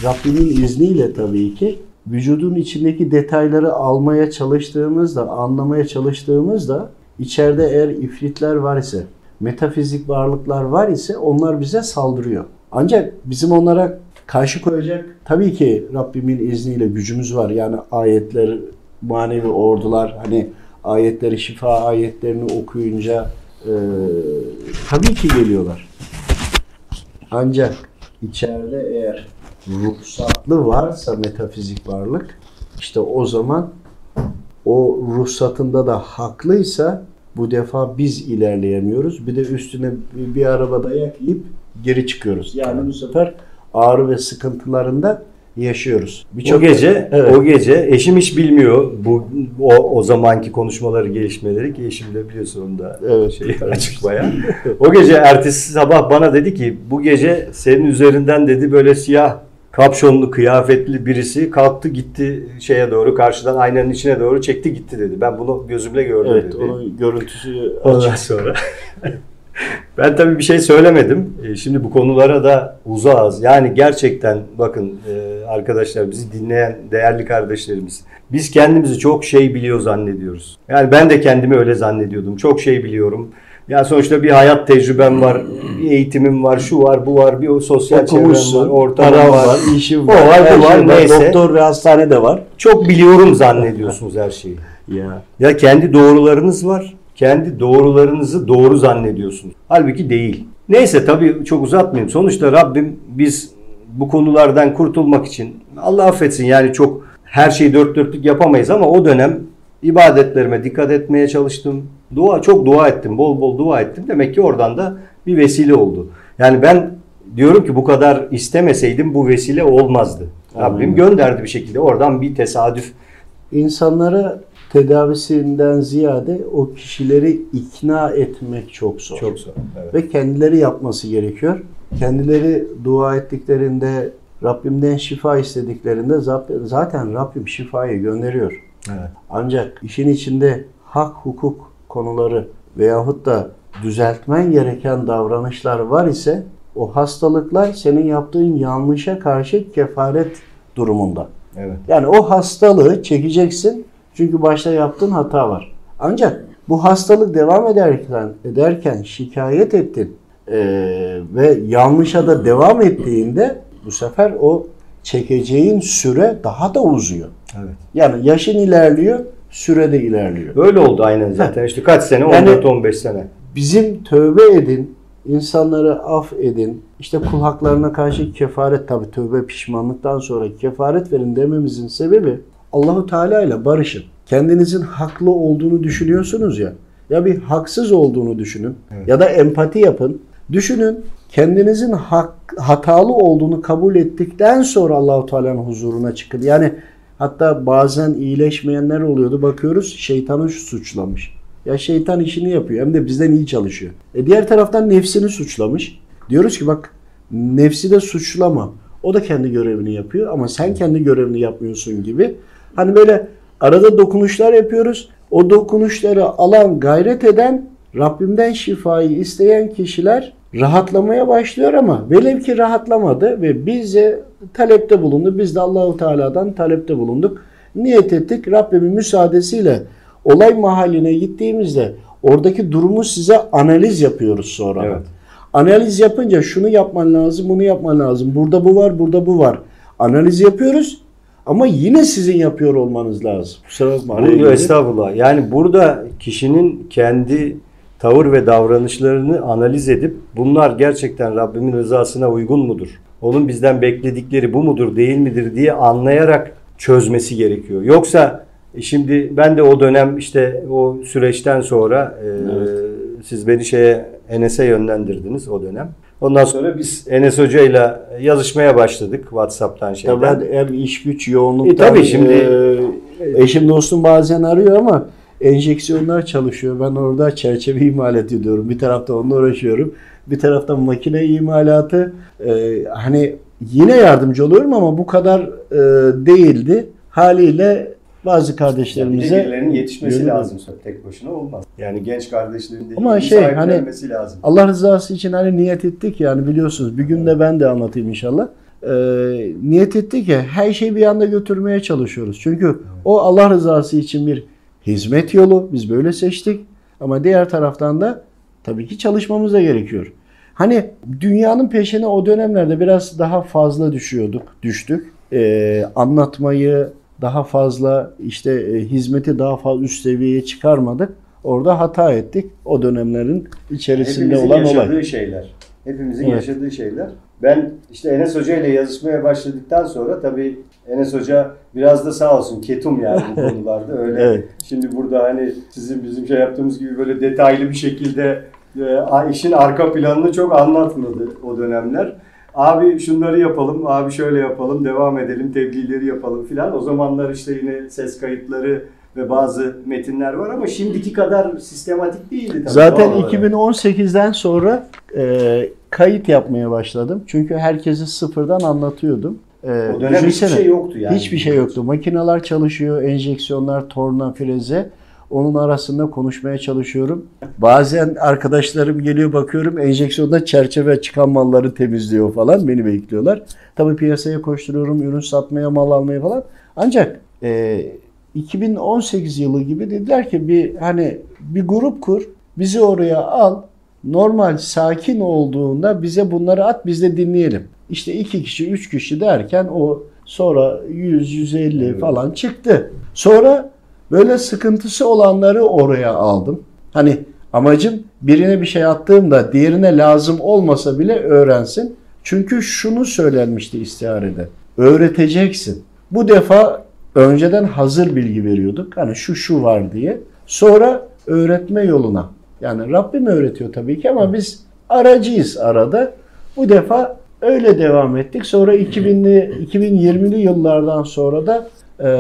Rabbinin izniyle tabii ki vücudun içindeki detayları almaya çalıştığımızda, anlamaya çalıştığımızda içeride eğer ifritler var ise, metafizik varlıklar var ise onlar bize saldırıyor. Ancak bizim onlara karşı koyacak tabii ki Rabbimin izniyle gücümüz var. Yani ayetler, manevi ordular hani ayetleri, şifa ayetlerini okuyunca e, tabii ki geliyorlar. Ancak içeride eğer ruhsatlı varsa metafizik varlık işte o zaman o ruhsatında da haklıysa bu defa biz ilerleyemiyoruz. Bir de üstüne bir, araba dayak yiyip geri çıkıyoruz. Yani bu sefer ağrı ve sıkıntılarında yaşıyoruz. o gece Evet. o gece eşim hiç bilmiyor bu o, o zamanki konuşmaları gelişmeleri ki eşim de biliyorsun onu da Evet. şey açık baya. O gece ertesi sabah bana dedi ki bu gece senin üzerinden dedi böyle siyah kapşonlu kıyafetli birisi kalktı gitti şeye doğru karşıdan aynanın içine doğru çekti gitti dedi. Ben bunu gözümle gördüm Evet, dedi. onun görüntüsü Ondan sonra ben tabii bir şey söylemedim. E, Şimdi bu konulara da uzağız. Yani gerçekten bakın e, arkadaşlar bizi dinleyen değerli kardeşlerimiz. Biz kendimizi çok şey biliyor zannediyoruz. Yani ben de kendimi öyle zannediyordum. Çok şey biliyorum. Yani sonuçta bir hayat tecrübem var, bir eğitimim var, şu var, bu var, bir o sosyal çevrem var, okumuşsun, paran var. var, işin O var, var, her bu var, şey neyse. Doktor ve hastane de var. Çok biliyorum zannediyorsunuz her şeyi. Ya Ya kendi doğrularınız var. Kendi doğrularınızı doğru zannediyorsunuz. Halbuki değil. Neyse tabii çok uzatmayayım. Sonuçta Rabbim biz bu konulardan kurtulmak için Allah affetsin yani çok her şeyi dört dörtlük yapamayız ama o dönem ibadetlerime dikkat etmeye çalıştım. Dua çok dua ettim. Bol bol dua ettim. Demek ki oradan da bir vesile oldu. Yani ben diyorum ki bu kadar istemeseydim bu vesile olmazdı. Rabbim Amin. gönderdi bir şekilde. Oradan bir tesadüf insanlara tedavisinden ziyade o kişileri ikna etmek çok zor. çok zor. Evet. Ve kendileri yapması gerekiyor. Kendileri dua ettiklerinde, Rabbimden şifa istediklerinde zaten Rabbim şifayı gönderiyor. Evet. Ancak işin içinde hak, hukuk konuları veyahut da düzeltmen gereken davranışlar var ise o hastalıklar senin yaptığın yanlışa karşı kefaret durumunda. Evet. Yani o hastalığı çekeceksin çünkü başta yaptığın hata var. Ancak bu hastalık devam ederken ederken şikayet ettin eee, ve yanlışa da devam ettiğinde bu sefer o çekeceğin süre daha da uzuyor. Evet. Yani yaşın ilerliyor, süre de ilerliyor. Öyle oldu aynen zaten. İşte kaç sene? Yani- 14-15 sene. Bizim tövbe edin, insanları af edin, işte kul haklarına karşı kefaret tabi tövbe pişmanlıktan sonra kefaret verin dememizin sebebi Allahu Teala ile barışın. Kendinizin haklı olduğunu düşünüyorsunuz ya. Ya bir haksız olduğunu düşünün Evet. ya da empati yapın. Düşünün kendinizin hak, hatalı olduğunu kabul ettikten sonra Allahu Teala'nın huzuruna çıkın. Yani hatta bazen iyileşmeyenler oluyordu. Bakıyoruz şeytanı suçlamış. Ya şeytan işini yapıyor hem de bizden iyi çalışıyor. E diğer taraftan nefsini suçlamış. Diyoruz ki bak nefsi de suçlama. O da kendi görevini yapıyor ama sen kendi görevini yapmıyorsun gibi. Hani böyle arada dokunuşlar yapıyoruz. O dokunuşları alan, gayret eden, Rabbimden şifayı isteyen kişiler rahatlamaya başlıyor ama velev ki rahatlamadı ve bize talepte bulundu. Biz de Allahu Teala'dan talepte bulunduk. Niyet ettik Rabbimin müsaadesiyle olay mahalline gittiğimizde oradaki durumu size analiz yapıyoruz sonra. Evet. Analiz yapınca şunu yapman lazım, bunu yapman lazım. Burada bu var, burada bu var. Analiz yapıyoruz ama yine sizin yapıyor olmanız lazım. Kusura bakma. araya estağfurullah. Yani burada kişinin kendi tavır ve davranışlarını analiz edip bunlar gerçekten Rabbimin rızasına uygun mudur? Onun bizden bekledikleri bu mudur, değil midir diye anlayarak çözmesi gerekiyor. Yoksa e, şimdi ben de o dönem işte o süreçten sonra e, siz beni şeye Enes'e yönlendirdiniz o dönem. Ondan sonra biz Enes Hoca'yla yazışmaya başladık WhatsApp'tan şeyden. Tabii ben hem iş güç yoğunluktan E, tabii şimdi- e, eşim dostum bazen arıyor ama enjeksiyonlar çalışıyor. Ben orada çerçeve imal ediyorum. Bir tarafta onunla uğraşıyorum. Bir taraftan makine imalatı. E, hani yine yardımcı oluyorum ama bu kadar e, değildi. Haliyle bazı kardeşlerimize birilerinin yetişmesi Yürü. lazım. Tek başına olmaz. Yani genç kardeşlerin de Ama şey, sahiplenmesi lazım. Allah rızası için hani niyet ettik yani biliyorsunuz bir gün de ben de anlatayım inşallah. e, niyet ettik ki her şeyi bir anda götürmeye çalışıyoruz. Çünkü o Allah rızası için bir hizmet yolu. Biz böyle seçtik. Ama diğer taraftan da tabii ki çalışmamız da gerekiyor. Hani dünyanın peşine o dönemlerde biraz daha fazla düşüyorduk, düştük. E, anlatmayı daha fazla işte e, hizmeti daha fazla üst seviyeye çıkarmadık. Orada hata ettik. O dönemlerin içerisinde Hepimizin olan yaşadığı olay. şeyler. Hepimizin Evet. yaşadığı şeyler. Ben işte Enes Hoca ile yazışmaya başladıktan sonra tabii Enes Hoca biraz da sağ olsun ketum yani bu konularda öyle. Evet. Şimdi burada hani sizin bizim şey yaptığımız gibi böyle detaylı bir şekilde e, işin arka planını çok anlatmadı o dönemler. Abi şunları yapalım, abi şöyle yapalım, devam edelim, tebliğleri yapalım filan. O zamanlar işte yine ses kayıtları ve bazı metinler var ama şimdiki kadar sistematik değildi tabii. Zaten doğal olarak. 2018'den sonra e, kayıt yapmaya başladım. Çünkü herkesi sıfırdan anlatıyordum. E, O dönem hiçbir şey yoktu yani. Hiçbir şey yoktu. Makineler çalışıyor, enjeksiyonlar, torna, freze. Onun arasında konuşmaya çalışıyorum. Bazen arkadaşlarım geliyor bakıyorum enjeksiyonda çerçeve çıkan malları temizliyor falan. Beni bekliyorlar. Tabii piyasaya koşturuyorum, ürün satmaya, mal almaya falan. Ancak e, 2018 yılı gibi dediler ki bir hani bir grup kur, bizi oraya al. Normal sakin olduğunda bize bunları at biz de dinleyelim. İşte iki kişi, üç kişi derken o sonra 100, 150 Evet. falan çıktı. Sonra böyle sıkıntısı olanları oraya aldım. Hani amacım birine bir şey attığımda diğerine lazım olmasa bile öğrensin. Çünkü şunu söylenmişti istiharede. Öğreteceksin. Bu defa önceden hazır bilgi veriyorduk. Hani şu şu var diye. Sonra öğretme yoluna. Yani Rabbim öğretiyor tabii ki ama biz aracıyız arada. Bu defa öyle devam ettik. Sonra 2000'li 2020'li yıllardan sonra da e,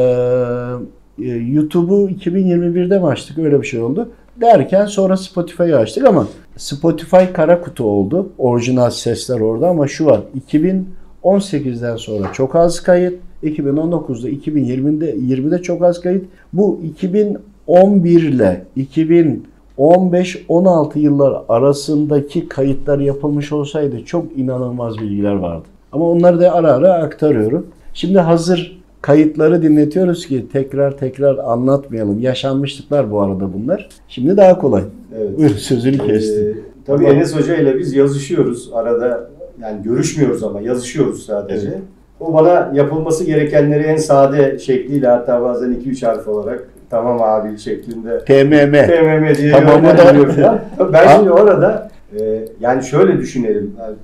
YouTube'u 2021'de mi açtık? Öyle bir şey oldu. Derken sonra Spotify'ı açtık ama Spotify kara kutu oldu. Orijinal sesler orada ama şu var. 2018'den sonra çok az kayıt. 2019'da 2020'de 20'de çok az kayıt. Bu 2011 ile 2015-16 yıllar arasındaki kayıtlar yapılmış olsaydı çok inanılmaz bilgiler vardı. Ama onları da ara ara aktarıyorum. Şimdi hazır kayıtları dinletiyoruz ki tekrar tekrar anlatmayalım. Yaşanmışlıklar bu arada bunlar. Şimdi daha kolay. Evet. Buyur sözünü kestim. Ee, tabii Enes Hoca ile biz yazışıyoruz arada. Yani görüşmüyoruz ama yazışıyoruz sadece. Evet. O bana yapılması gerekenleri en sade şekliyle hatta bazen 2-3 harf olarak tamam abi şeklinde TMM. TMM diye Tamamı da-. Ben şimdi orada e, yani şöyle düşünelim. Yani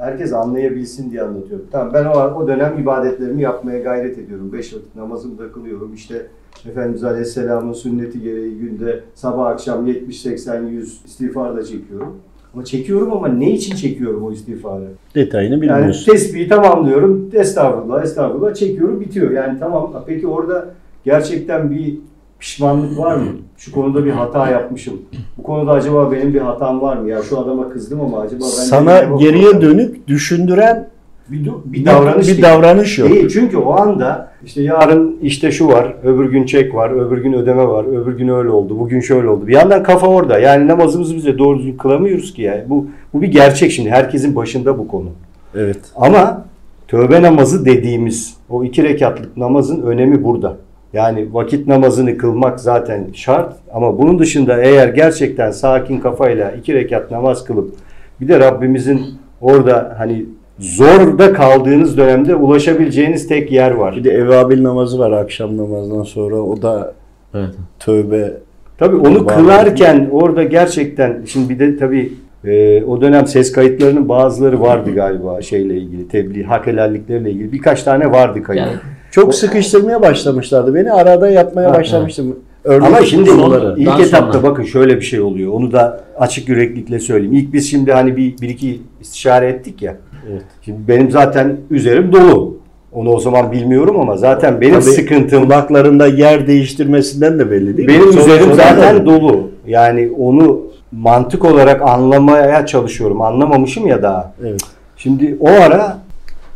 herkes anlayabilsin diye anlatıyorum. Tamam ben o, o dönem ibadetlerimi yapmaya gayret ediyorum. Beş vakit namazımı da kılıyorum. İşte Efendimiz Aleyhisselam'ın sünneti gereği günde sabah akşam 70, 80, 100 istiğfar da çekiyorum. Ama çekiyorum ama ne için çekiyorum o istiğfarı? Detayını Yani bilmiyorsun. tesbihi tamamlıyorum. Estağfurullah, estağfurullah çekiyorum bitiyor. Yani tamam. Peki orada gerçekten bir pişmanlık var mı? Şu konuda bir hata yapmışım. Bu konuda acaba benim bir hatam var mı? Ya şu adama kızdım ama acaba ben Sana geriye dönük düşündüren bir, du- bir davranış bir değil. davranış yok. Değil çünkü o anda işte yarın işte şu var, öbür gün çek var, öbür gün ödeme var, öbür gün öyle oldu, bugün şöyle oldu. Bir yandan kafa orada. Yani namazımızı bize doğru düzgün kılamıyoruz ki yani. Bu bu bir gerçek şimdi. Herkesin başında bu konu. Evet. Ama tövbe namazı dediğimiz o iki rekatlık namazın önemi burada. Yani vakit namazını kılmak zaten şart ama bunun dışında eğer gerçekten sakin kafayla iki rekat namaz kılıp bir de Rabbimizin orada hani zorda kaldığınız dönemde ulaşabileceğiniz tek yer var. Bir de evabil namazı var akşam namazdan sonra. O da Evet. tövbe. Tabii onu Var. kılarken orada gerçekten şimdi bir de tabii e, o dönem ses kayıtlarının bazıları vardı galiba şeyle ilgili tebliğ hak helallikleriyle ilgili birkaç tane vardı kayıt. Yani Çok sıkıştırmaya başlamışlardı beni. Arada yapmaya Ha, başlamıştım. Örnek Ama şimdi konuları. ilk etapta sonra. bakın şöyle bir şey oluyor. Onu da açık yüreklikle söyleyeyim. İlk biz şimdi hani bir, bir iki istişare ettik ya. Evet. Şimdi benim zaten üzerim dolu. Onu o zaman bilmiyorum ama zaten benim Tabii sıkıntım Kulaklarında yer değiştirmesinden de belli değil mi? benim üzerim zaten dolu. Yani onu mantık olarak anlamaya çalışıyorum. Anlamamışım ya daha. Evet. Şimdi o ara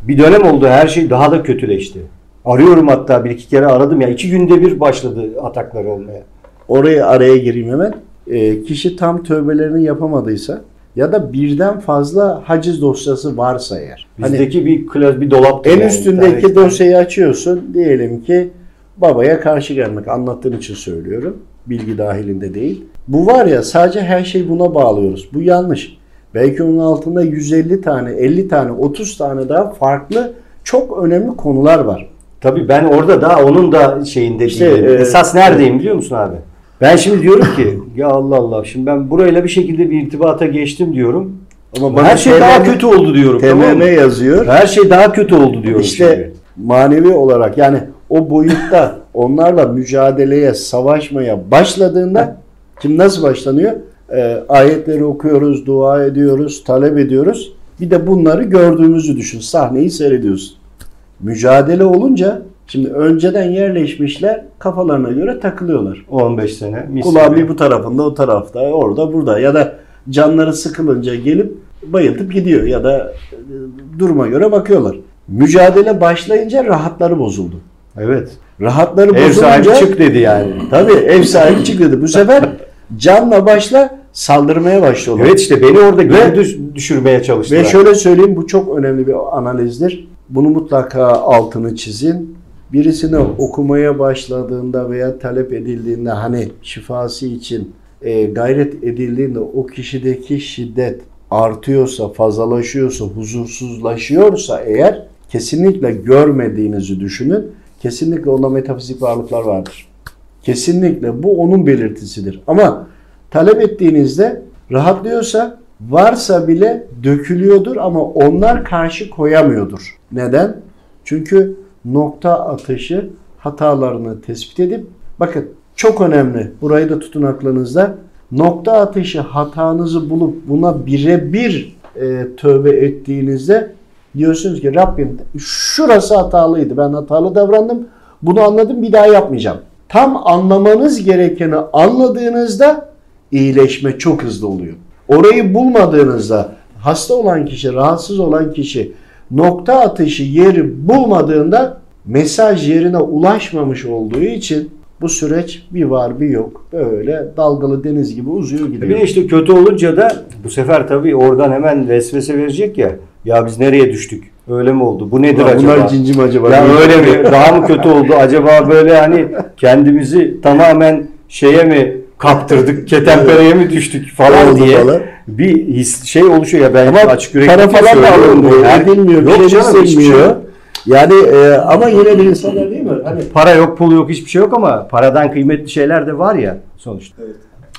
bir dönem oldu her şey daha da kötüleşti. Arıyorum hatta bir iki kere aradım ya. iki günde bir başladı ataklar olmaya. Oraya araya gireyim hemen. Ee, kişi tam tövbelerini yapamadıysa ya da birden fazla haciz dosyası varsa eğer. Hani Bizdeki bir klas bir dolap. en üstündeki dosyayı açıyorsun. Diyelim ki babaya karşı gelmek. Anlattığın için söylüyorum. Bilgi dahilinde değil. Bu var ya sadece her şeyi buna bağlıyoruz. Bu yanlış. Belki onun altında 150 tane, 50 tane, 30 tane daha farklı çok önemli konular var. Tabii ben orada da onun da şeyinde İşte, değilim. e, Esas neredeyim biliyor musun abi? Ben şimdi diyorum ki ya Allah Allah şimdi ben burayla bir şekilde bir irtibata geçtim diyorum. Ama Her şey daha TMM kötü oldu diyorum. tamam TMM mı? yazıyor. Her şey daha kötü oldu diyorum. İşte şimdi. manevi olarak yani o boyutta onlarla mücadeleye, savaşmaya başladığında kim nasıl başlanıyor? Ee, ayetleri okuyoruz, dua ediyoruz, talep ediyoruz. Bir de bunları gördüğümüzü düşün. Sahneyi seyrediyorsun. Mücadele olunca şimdi önceden yerleşmişler kafalarına göre takılıyorlar. 15 sene. mis gibi. bir bu tarafında, o tarafta, orada, burada ya da canları sıkılınca gelip bayıltıp gidiyor ya da e, duruma göre bakıyorlar. Mücadele başlayınca rahatları bozuldu. Evet. Rahatları Ev sahibi bozulunca çık dedi yani. tabii ev sahibi çık dedi. Bu sefer canla başla saldırmaya başlıyorlar. Evet işte beni orada geri düşürmeye çalıştılar. Ve şöyle söyleyeyim bu çok önemli bir analizdir. Bunu mutlaka altını çizin. Birisine okumaya başladığında veya talep edildiğinde hani şifası için e, gayret edildiğinde o kişideki şiddet artıyorsa, fazlalaşıyorsa, huzursuzlaşıyorsa eğer kesinlikle görmediğinizi düşünün. Kesinlikle onda metafizik varlıklar vardır. Kesinlikle bu onun belirtisidir. Ama talep ettiğinizde rahatlıyorsa varsa bile dökülüyordur ama onlar karşı koyamıyordur. Neden? Çünkü nokta atışı hatalarını tespit edip bakın çok önemli burayı da tutun aklınızda nokta atışı hatanızı bulup buna birebir e, tövbe ettiğinizde diyorsunuz ki Rabbim şurası hatalıydı ben hatalı davrandım bunu anladım bir daha yapmayacağım. Tam anlamanız gerekeni anladığınızda iyileşme çok hızlı oluyor. Orayı bulmadığınızda hasta olan kişi, rahatsız olan kişi nokta atışı yeri bulmadığında mesaj yerine ulaşmamış olduğu için bu süreç bir var bir yok. Böyle dalgalı deniz gibi uzuyor Bir de gidiyor. işte kötü olunca da bu sefer tabii oradan hemen vesvese verecek ya. Ya biz nereye düştük? Öyle mi oldu? Bu nedir Ulan acaba? Bunlar cincim acaba? Ya öyle mi? Daha mı kötü oldu? Acaba böyle hani kendimizi tamamen şeye mi kaptırdık? Ketenpereye mi düştük falan Oldu diye falan. bir his şey oluşuyor ya ben Ama açık yürekli para falan da alınmıyor, Her- edilmiyor, bir Yok canım, hiçbir şey yok. Yani e, ama yine de insanlar değil mi? Hani Para yok, pul yok, hiçbir şey yok ama paradan kıymetli şeyler de var ya sonuçta.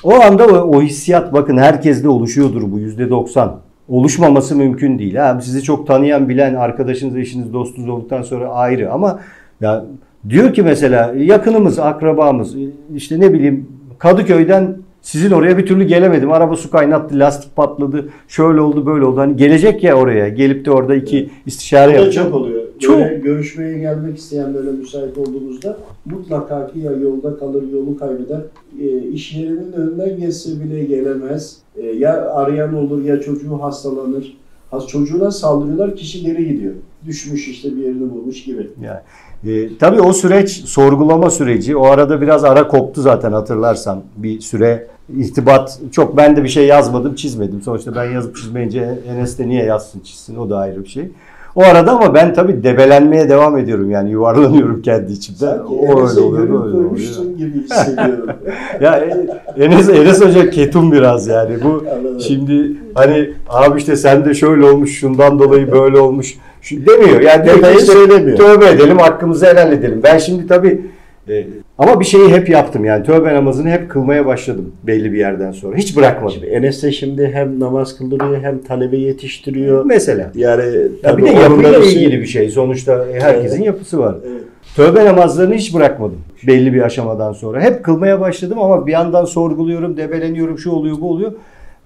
O anda o, o hissiyat bakın herkeste oluşuyordur bu yüzde doksan. Oluşmaması mümkün değil. Ha, sizi çok tanıyan, bilen arkadaşınız, eşiniz, dostunuz olduktan sonra ayrı ama ya diyor ki mesela yakınımız, akrabamız işte ne bileyim Kadıköy'den sizin oraya bir türlü gelemedim. Araba su kaynattı, lastik patladı, şöyle oldu, böyle oldu. Hani gelecek ya oraya. Gelip de orada iki istişare yapacak. çok oluyor. Çok. Böyle görüşmeye gelmek isteyen böyle müsait olduğumuzda mutlaka ki ya yolda kalır, yolu kaybeder. E, iş yerinin önünden geçse bile gelemez. E, ya arayan olur ya çocuğu hastalanır. Has çocuğuna saldırıyorlar, kişi geri gidiyor. Düşmüş işte bir yerini bulmuş gibi. Yani, e, tabii o süreç sorgulama süreci. O arada biraz ara koptu zaten hatırlarsan. Bir süre irtibat çok ben de bir şey yazmadım çizmedim. Sonuçta ben yazıp çizmeyince Enes de niye yazsın çizsin o da ayrı bir şey. O arada ama ben tabii debelenmeye devam ediyorum yani yuvarlanıyorum kendi içimde. Sanki O öyle Enes'e oluyor, böyle oluyor. gibi hissediyorum. Ya e, Enes, Enes Hoca ketum biraz yani. Bu Anladım. şimdi hani abi işte sen de şöyle olmuş şundan dolayı böyle olmuş şu, demiyor. Yani Detayı işte söylemiyor. Tövbe edelim hakkımızı helal edelim. Ben şimdi tabii e, ama bir şeyi hep yaptım yani tövbe namazını hep kılmaya başladım belli bir yerden sonra. Hiç bırakmadım. Şimdi Enes de şimdi hem namaz kıldırıyor hem talebe yetiştiriyor. Mesela. Yani Ya bir de yapıyla şey- ilgili bir şey. Sonuçta herkesin yapısı var. Evet. Tövbe namazlarını hiç bırakmadım belli bir aşamadan sonra. Hep kılmaya başladım ama bir yandan sorguluyorum, debeleniyorum, şu oluyor, bu oluyor.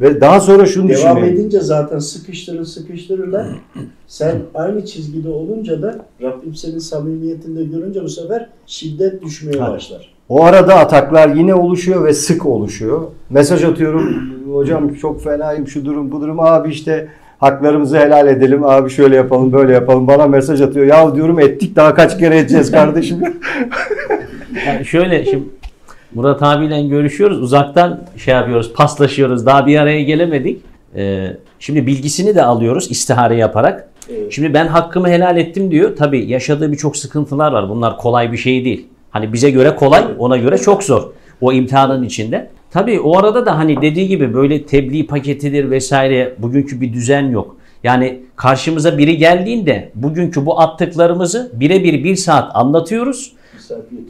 Ve daha sonra şunu Devam düşünüyorum. edince zaten sıkıştırır sıkıştırırlar. Sen aynı çizgide olunca da Rabbim senin samimiyetinde görünce bu sefer şiddet düşmeye Ha. başlar. O arada ataklar yine oluşuyor ve sık oluşuyor. Mesaj atıyorum. Hocam çok fenayım şu durum bu durum. Abi işte haklarımızı helal edelim. Abi şöyle yapalım böyle yapalım. Bana mesaj atıyor. Ya diyorum ettik daha kaç kere edeceğiz kardeşim. Yani şöyle şimdi Murat abiyle görüşüyoruz. Uzaktan şey yapıyoruz, paslaşıyoruz. Daha bir araya gelemedik. Ee, şimdi bilgisini de alıyoruz istihare yaparak. Şimdi ben hakkımı helal ettim diyor. Tabii yaşadığı birçok sıkıntılar var. Bunlar kolay bir şey değil. Hani bize göre kolay, ona göre çok zor. O imtihanın içinde. Tabii o arada da hani dediği gibi böyle tebliğ paketidir vesaire bugünkü bir düzen yok. Yani karşımıza biri geldiğinde bugünkü bu attıklarımızı birebir bir saat anlatıyoruz.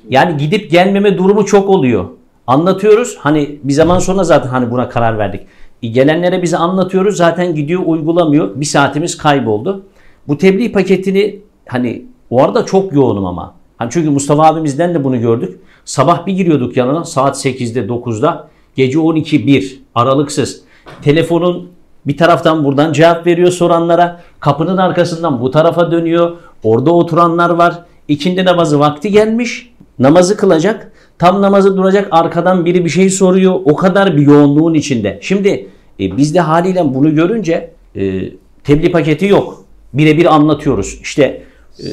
Yani gidip gelmeme durumu çok oluyor. Anlatıyoruz. Hani bir zaman sonra zaten hani buna karar verdik. E, Gelenlere bize anlatıyoruz. Zaten gidiyor uygulamıyor. Bir saatimiz kayboldu. Bu tebliğ paketini hani o arada çok yoğunum ama. Hani çünkü Mustafa abimizden de bunu gördük. Sabah bir giriyorduk yanına saat 8'de 9'da. Gece 12 1 aralıksız. Telefonun bir taraftan buradan cevap veriyor soranlara. Kapının arkasından bu tarafa dönüyor. Orada oturanlar var. İkindi namazı vakti gelmiş. Namazı kılacak. Tam namazı duracak. Arkadan biri bir şey soruyor. O kadar bir yoğunluğun içinde. Şimdi e, biz de haliyle bunu görünce e, tebliğ paketi yok. Birebir anlatıyoruz. İşte e,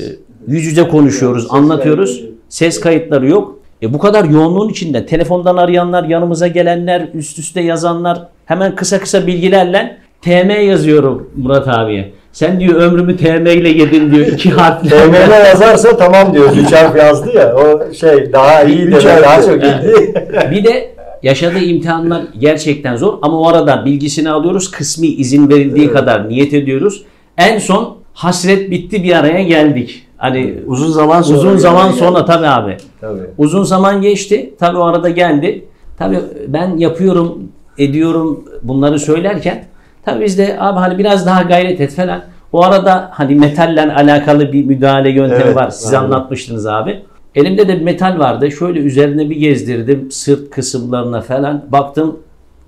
yüz yüze konuşuyoruz, anlatıyoruz. Ses kayıtları yok. E bu kadar yoğunluğun içinde telefondan arayanlar, yanımıza gelenler, üst üste yazanlar hemen kısa kısa bilgilerle TM yazıyorum Murat abiye. Sen diyor ömrümü TM ile yedin diyor iki harfle. TM'de yazarsa tamam diyoruz. Üç harf yazdı ya. O şey daha iyi de daha çok iyiydi. bir de yaşadığı imtihanlar gerçekten zor ama o arada bilgisini alıyoruz. Kısmi izin verildiği kadar niyet ediyoruz. En son hasret bitti bir araya geldik. Hani Uzun zaman sonra. uzun zaman sonra tabii abi. Tabii. Uzun zaman geçti. Tabii o arada geldi. Tabii ben yapıyorum, ediyorum bunları söylerken tabii biz de abi hani biraz daha gayret et falan. O arada hani metalle alakalı bir müdahale yöntemi Evet, var. Siz aynen. anlatmıştınız abi. Elimde de bir metal vardı. Şöyle üzerine bir gezdirdim sırt kısımlarına falan. Baktım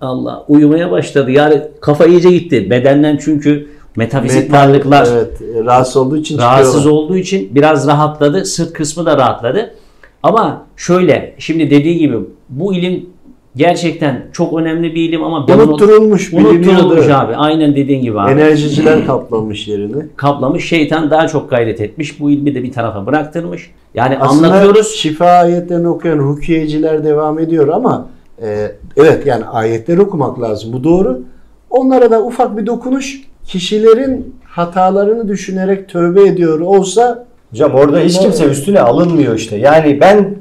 Allah uyumaya başladı. Yani kafa iyice gitti. Bedenden çünkü metafizik Metal, varlıklar Evet, rahatsız olduğu için rahatsız çıkıyorlar. olduğu için biraz rahatladı. Sırt kısmı da rahatladı. Ama şöyle şimdi dediği gibi bu ilim gerçekten çok önemli bir ilim ama ben onu- Unutturulmuş, unutturulmuş biliniyordu. abi. Aynen dediğin gibi abi. Enerjiciler kaplamış yerini. Kaplamış şeytan daha çok gayret etmiş. Bu ilmi de bir tarafa bıraktırmış. Yani Aslında anlatıyoruz. şifa ayetlerini okuyan hukiyeciler devam ediyor ama e, evet yani ayetleri okumak lazım. Bu doğru. Onlara da ufak bir dokunuş kişilerin hatalarını düşünerek tövbe ediyor olsa Hocam orada hiç kimse üstüne alınmıyor işte. Yani ben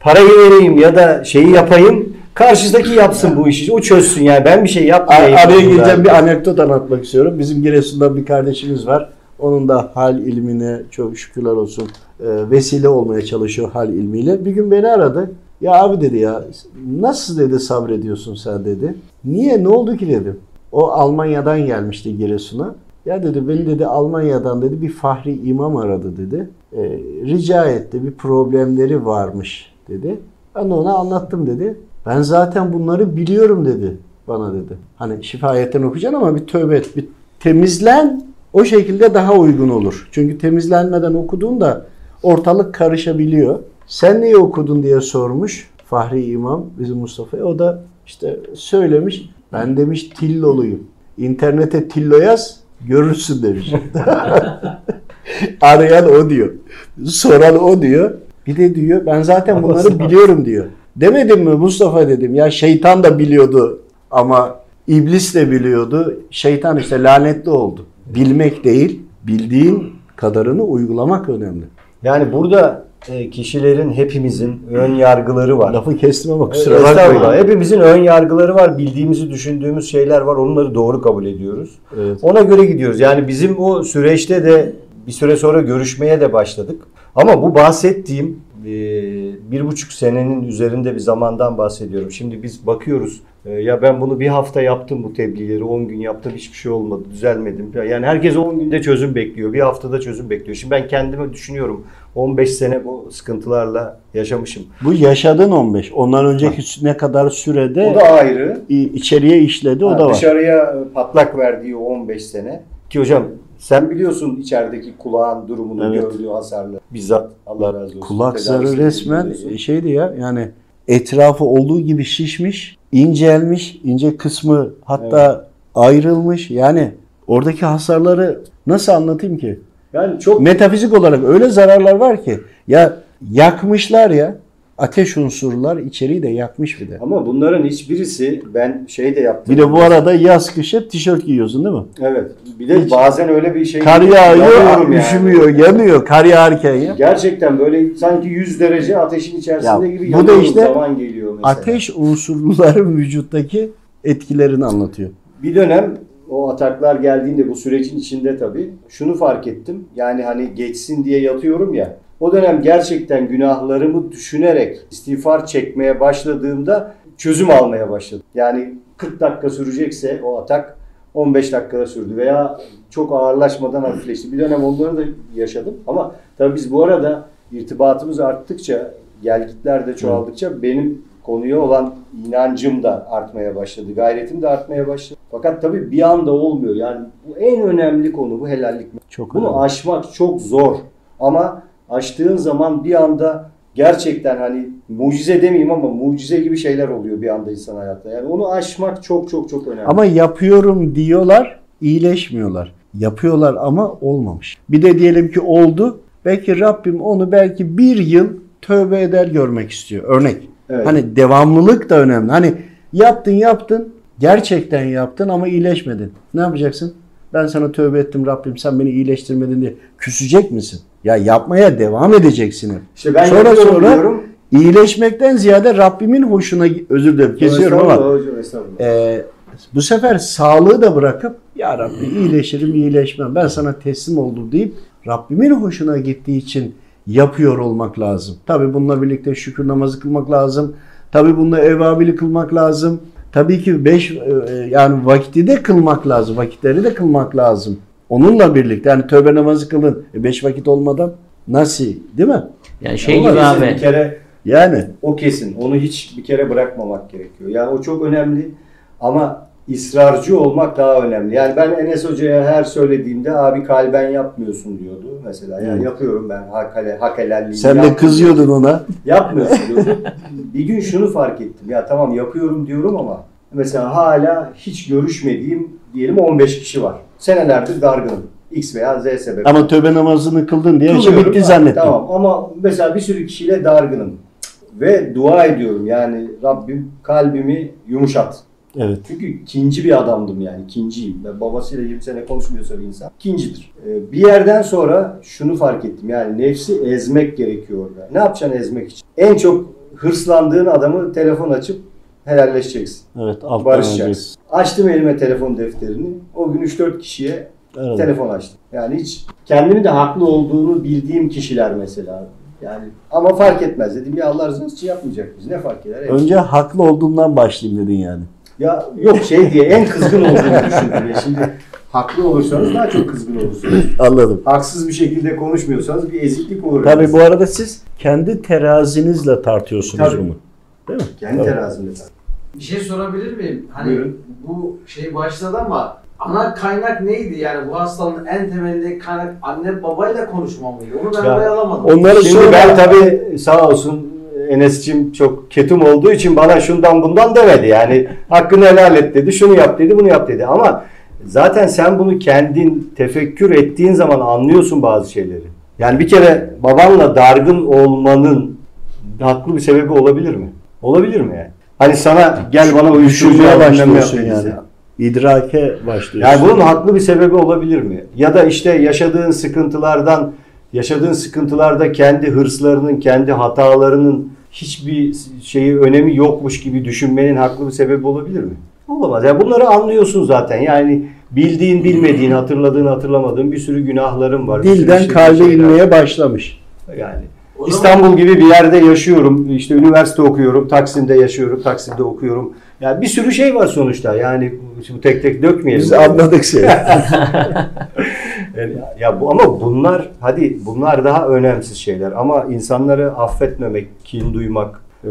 parayı vereyim ya da şeyi yapayım. Karşıdaki yapsın bu işi. O çözsün yani. Ben bir şey Ar- yapmayayım. araya burada. gireceğim bir anekdot anlatmak istiyorum. Bizim Giresun'dan bir kardeşimiz var. Onun da hal ilmine çok şükürler olsun e, vesile olmaya çalışıyor hal ilmiyle. Bir gün beni aradı. Ya abi dedi ya nasıl dedi sabrediyorsun sen dedi. Niye ne oldu ki dedim. O Almanya'dan gelmişti Giresun'a. Ya dedi beni dedi Almanya'dan dedi bir fahri imam aradı dedi. E, rica etti bir problemleri varmış dedi. Ben de ona anlattım dedi. Ben zaten bunları biliyorum dedi bana dedi. Hani şifayetten okuyacaksın ama bir tövbe et, bir temizlen o şekilde daha uygun olur. Çünkü temizlenmeden okuduğunda ortalık karışabiliyor. Sen niye okudun diye sormuş Fahri İmam bizim Mustafa'ya. O da işte söylemiş. Ben demiş tilloluyum. İnternete tillo yaz görürsün demiş. Arayan o diyor. Soran o diyor. Bir de diyor ben zaten bunları biliyorum diyor. Demedim mi Mustafa dedim ya şeytan da biliyordu ama iblis de biliyordu. Şeytan işte lanetli oldu. Bilmek değil, bildiğin kadarını uygulamak önemli. Yani burada e, kişilerin hepimizin ön yargıları var. Lafı kestim ama E, kusura Estağfurullah. bakmayın. Hepimizin ön yargıları var. Bildiğimizi düşündüğümüz şeyler var. Onları doğru kabul ediyoruz. Evet. Ona göre gidiyoruz. Yani bizim o süreçte de bir süre sonra görüşmeye de başladık. Ama bu bahsettiğim e, bir buçuk senenin üzerinde bir zamandan bahsediyorum. Şimdi biz bakıyoruz e, ya ben bunu bir hafta yaptım bu tebliğleri 10 gün yaptım hiçbir şey olmadı düzelmedim. Yani herkes 10 günde çözüm bekliyor bir haftada çözüm bekliyor. Şimdi ben kendime düşünüyorum 15 sene bu sıkıntılarla yaşamışım. Bu yaşadın 15. Ondan önceki ne kadar sürede O da ayrı. içeriye işledi o Ha, da var. Dışarıya patlak verdiği o 15 sene. Ki hocam sen biliyorsun içerideki kulağın durumunu Evet. gördüğü hasarlı. Bizzat Allah razı olsun. Kulak zarı resmen biliyorsun. şeydi ya yani etrafı olduğu gibi şişmiş, incelmiş, ince kısmı hatta ayrılmış. Yani oradaki hasarları nasıl anlatayım ki? Yani çok Metafizik olarak öyle zararlar var ki ya yakmışlar ya Ateş unsurlar içeriği de yakmış bir de. Ama bunların hiçbirisi ben şey de yaptım. Bir de bu arada yaz kış hep tişört giyiyorsun değil mi? Evet. Bir de Hiç- bazen öyle bir şey Kar yağıyor, yani. üşümüyor, yanıyor. Kar yağarken ya. Gerçekten böyle sanki 100 derece ateşin içerisinde Ya, gibi bu da işte zaman geliyor mesela. Ateş unsurların vücuttaki etkilerini anlatıyor. Bir dönem o ataklar geldiğinde bu sürecin içinde tabii şunu fark ettim. Yani hani geçsin diye yatıyorum ya. O dönem gerçekten günahlarımı düşünerek istiğfar çekmeye başladığımda çözüm almaya başladım. Yani 40 dakika sürecekse o atak 15 dakikada sürdü veya çok ağırlaşmadan hafifleşti. Bir dönem onları da yaşadım ama tabii biz bu arada irtibatımız arttıkça, gelgitler de çoğaldıkça benim konuya olan inancım da artmaya başladı. Gayretim de artmaya başladı. Fakat tabii bir anda olmuyor. Yani bu en önemli konu bu helallik. Çok Bunu önemli. aşmak çok zor. Ama aştığın zaman bir anda gerçekten hani mucize demeyeyim ama mucize gibi şeyler oluyor bir anda insan hayatta. Yani onu aşmak çok çok çok önemli. Ama yapıyorum diyorlar, iyileşmiyorlar. Yapıyorlar ama olmamış. Bir de diyelim ki oldu. Belki Rabbim onu belki bir yıl tövbe eder görmek istiyor. Örnek. Evet. Hani devamlılık da önemli. Hani yaptın yaptın, gerçekten yaptın ama iyileşmedin. Ne yapacaksın? Ben sana tövbe ettim Rabbim sen beni iyileştirmedin diye. Küsecek misin? Ya yapmaya devam edeceksin hep. İşte ben sonra sonra diyorum. iyileşmekten ziyade Rabbimin hoşuna özür dilerim kesiyorum ama hocam, ee, bu sefer sağlığı da bırakıp ya Rabbi iyileşirim iyileşmem ben sana teslim oldum deyip Rabbimin hoşuna gittiği için yapıyor olmak lazım. Tabi bununla birlikte şükür namazı kılmak lazım. Tabi bununla evabili kılmak lazım. Tabii ki beş e, yani vakti de kılmak lazım. Vakitleri de kılmak lazım. Onunla birlikte yani tövbe namazı kılın. E beş vakit olmadan nasıl değil mi? Yani şey Ama gibi abi. Bir kere Yani o kesin. Onu hiç bir kere bırakmamak gerekiyor. Yani o çok önemli. Ama ısrarcı olmak daha önemli. Yani ben Enes Hoca'ya her söylediğimde abi kalben yapmıyorsun diyordu mesela. Yani Evet. yapıyorum ben hak, hele- hak helalliği. sen de kızıyordun ona. Yapmıyorsun diyordu. bir gün şunu fark ettim. Ya tamam yapıyorum diyorum ama mesela hala hiç görüşmediğim diyelim 15 kişi var. Senelerdir dargınım. X veya Z sebep. Ama tövbe namazını kıldın diye işi bitti zannettim. Tamam ama mesela bir sürü kişiyle dargınım. Ve dua ediyorum yani Rabbim kalbimi yumuşat. Evet. Çünkü ikinci bir adamdım yani ikinciyim. Ben babasıyla 20 sene konuşmuyorsa bir insan ikincidir. Ee, bir yerden sonra şunu fark ettim yani nefsi ezmek gerekiyor orada. Ne yapacaksın ezmek için? En çok hırslandığın adamı telefon açıp helalleşeceksin. Evet. Alttan Barışacaksın. Açtım elime telefon defterini. O gün 3-4 kişiye Evet. telefon açtım. Yani hiç kendimi de haklı olduğunu bildiğim kişiler mesela. Yani ama fark etmez dedim ya Allah rızası için yapmayacak biz ne fark eder? Evet. Önce haklı olduğumdan başlayayım dedin yani. Ya yok şey diye en kızgın olduğunu düşündüm. Ya Şimdi haklı olursanız daha çok kızgın olursunuz. Anladım. Haksız bir şekilde konuşmuyorsanız bir eziklik olur. Tabii bu arada siz kendi terazinizle tartıyorsunuz Tabii. bunu. Değil mi? Kendi Tabii. terazimde tabii. Bir şey sorabilir miyim? Hani Buyurun. bu şey başladı ama ana kaynak neydi? Yani bu hastalığın en temelindeki kaynak anne babayla konuşma mıydı? Onu ben Ya, alamadım. Onları Şimdi sonra ben tabii sağ olsun Enes'cim çok ketum olduğu için bana şundan bundan demedi. Yani hakkını helal et dedi, şunu yap dedi, bunu yap dedi. Ama zaten sen bunu kendin tefekkür ettiğin zaman anlıyorsun bazı şeyleri. Yani bir kere babanla dargın olmanın haklı bir sebebi olabilir mi? Olabilir mi yani? Hani sana gel bana uyuşturucu düşünmeye başlıyorsun yani. İdrake başlıyorsun. Yani bunun haklı bir sebebi olabilir mi? Ya da işte yaşadığın sıkıntılardan, yaşadığın sıkıntılarda kendi hırslarının, kendi hatalarının hiçbir şeyi önemi yokmuş gibi düşünmenin haklı bir sebebi olabilir mi? Olamaz. Yani bunları anlıyorsun zaten. Yani bildiğin, bilmediğin, hatırladığın, hatırlamadığın bir sürü günahların var. Dilden kalbe inmeye başlamış. Yani İstanbul gibi bir yerde yaşıyorum. İşte üniversite okuyorum. Taksim'de yaşıyorum. Taksim'de okuyorum. Yani bir sürü şey var sonuçta. Yani şimdi tek tek dökmeyelim. Biz anladık seni. Yani ya bu ama bunlar hadi bunlar daha önemsiz şeyler ama insanları affetmemek, kin duymak, e,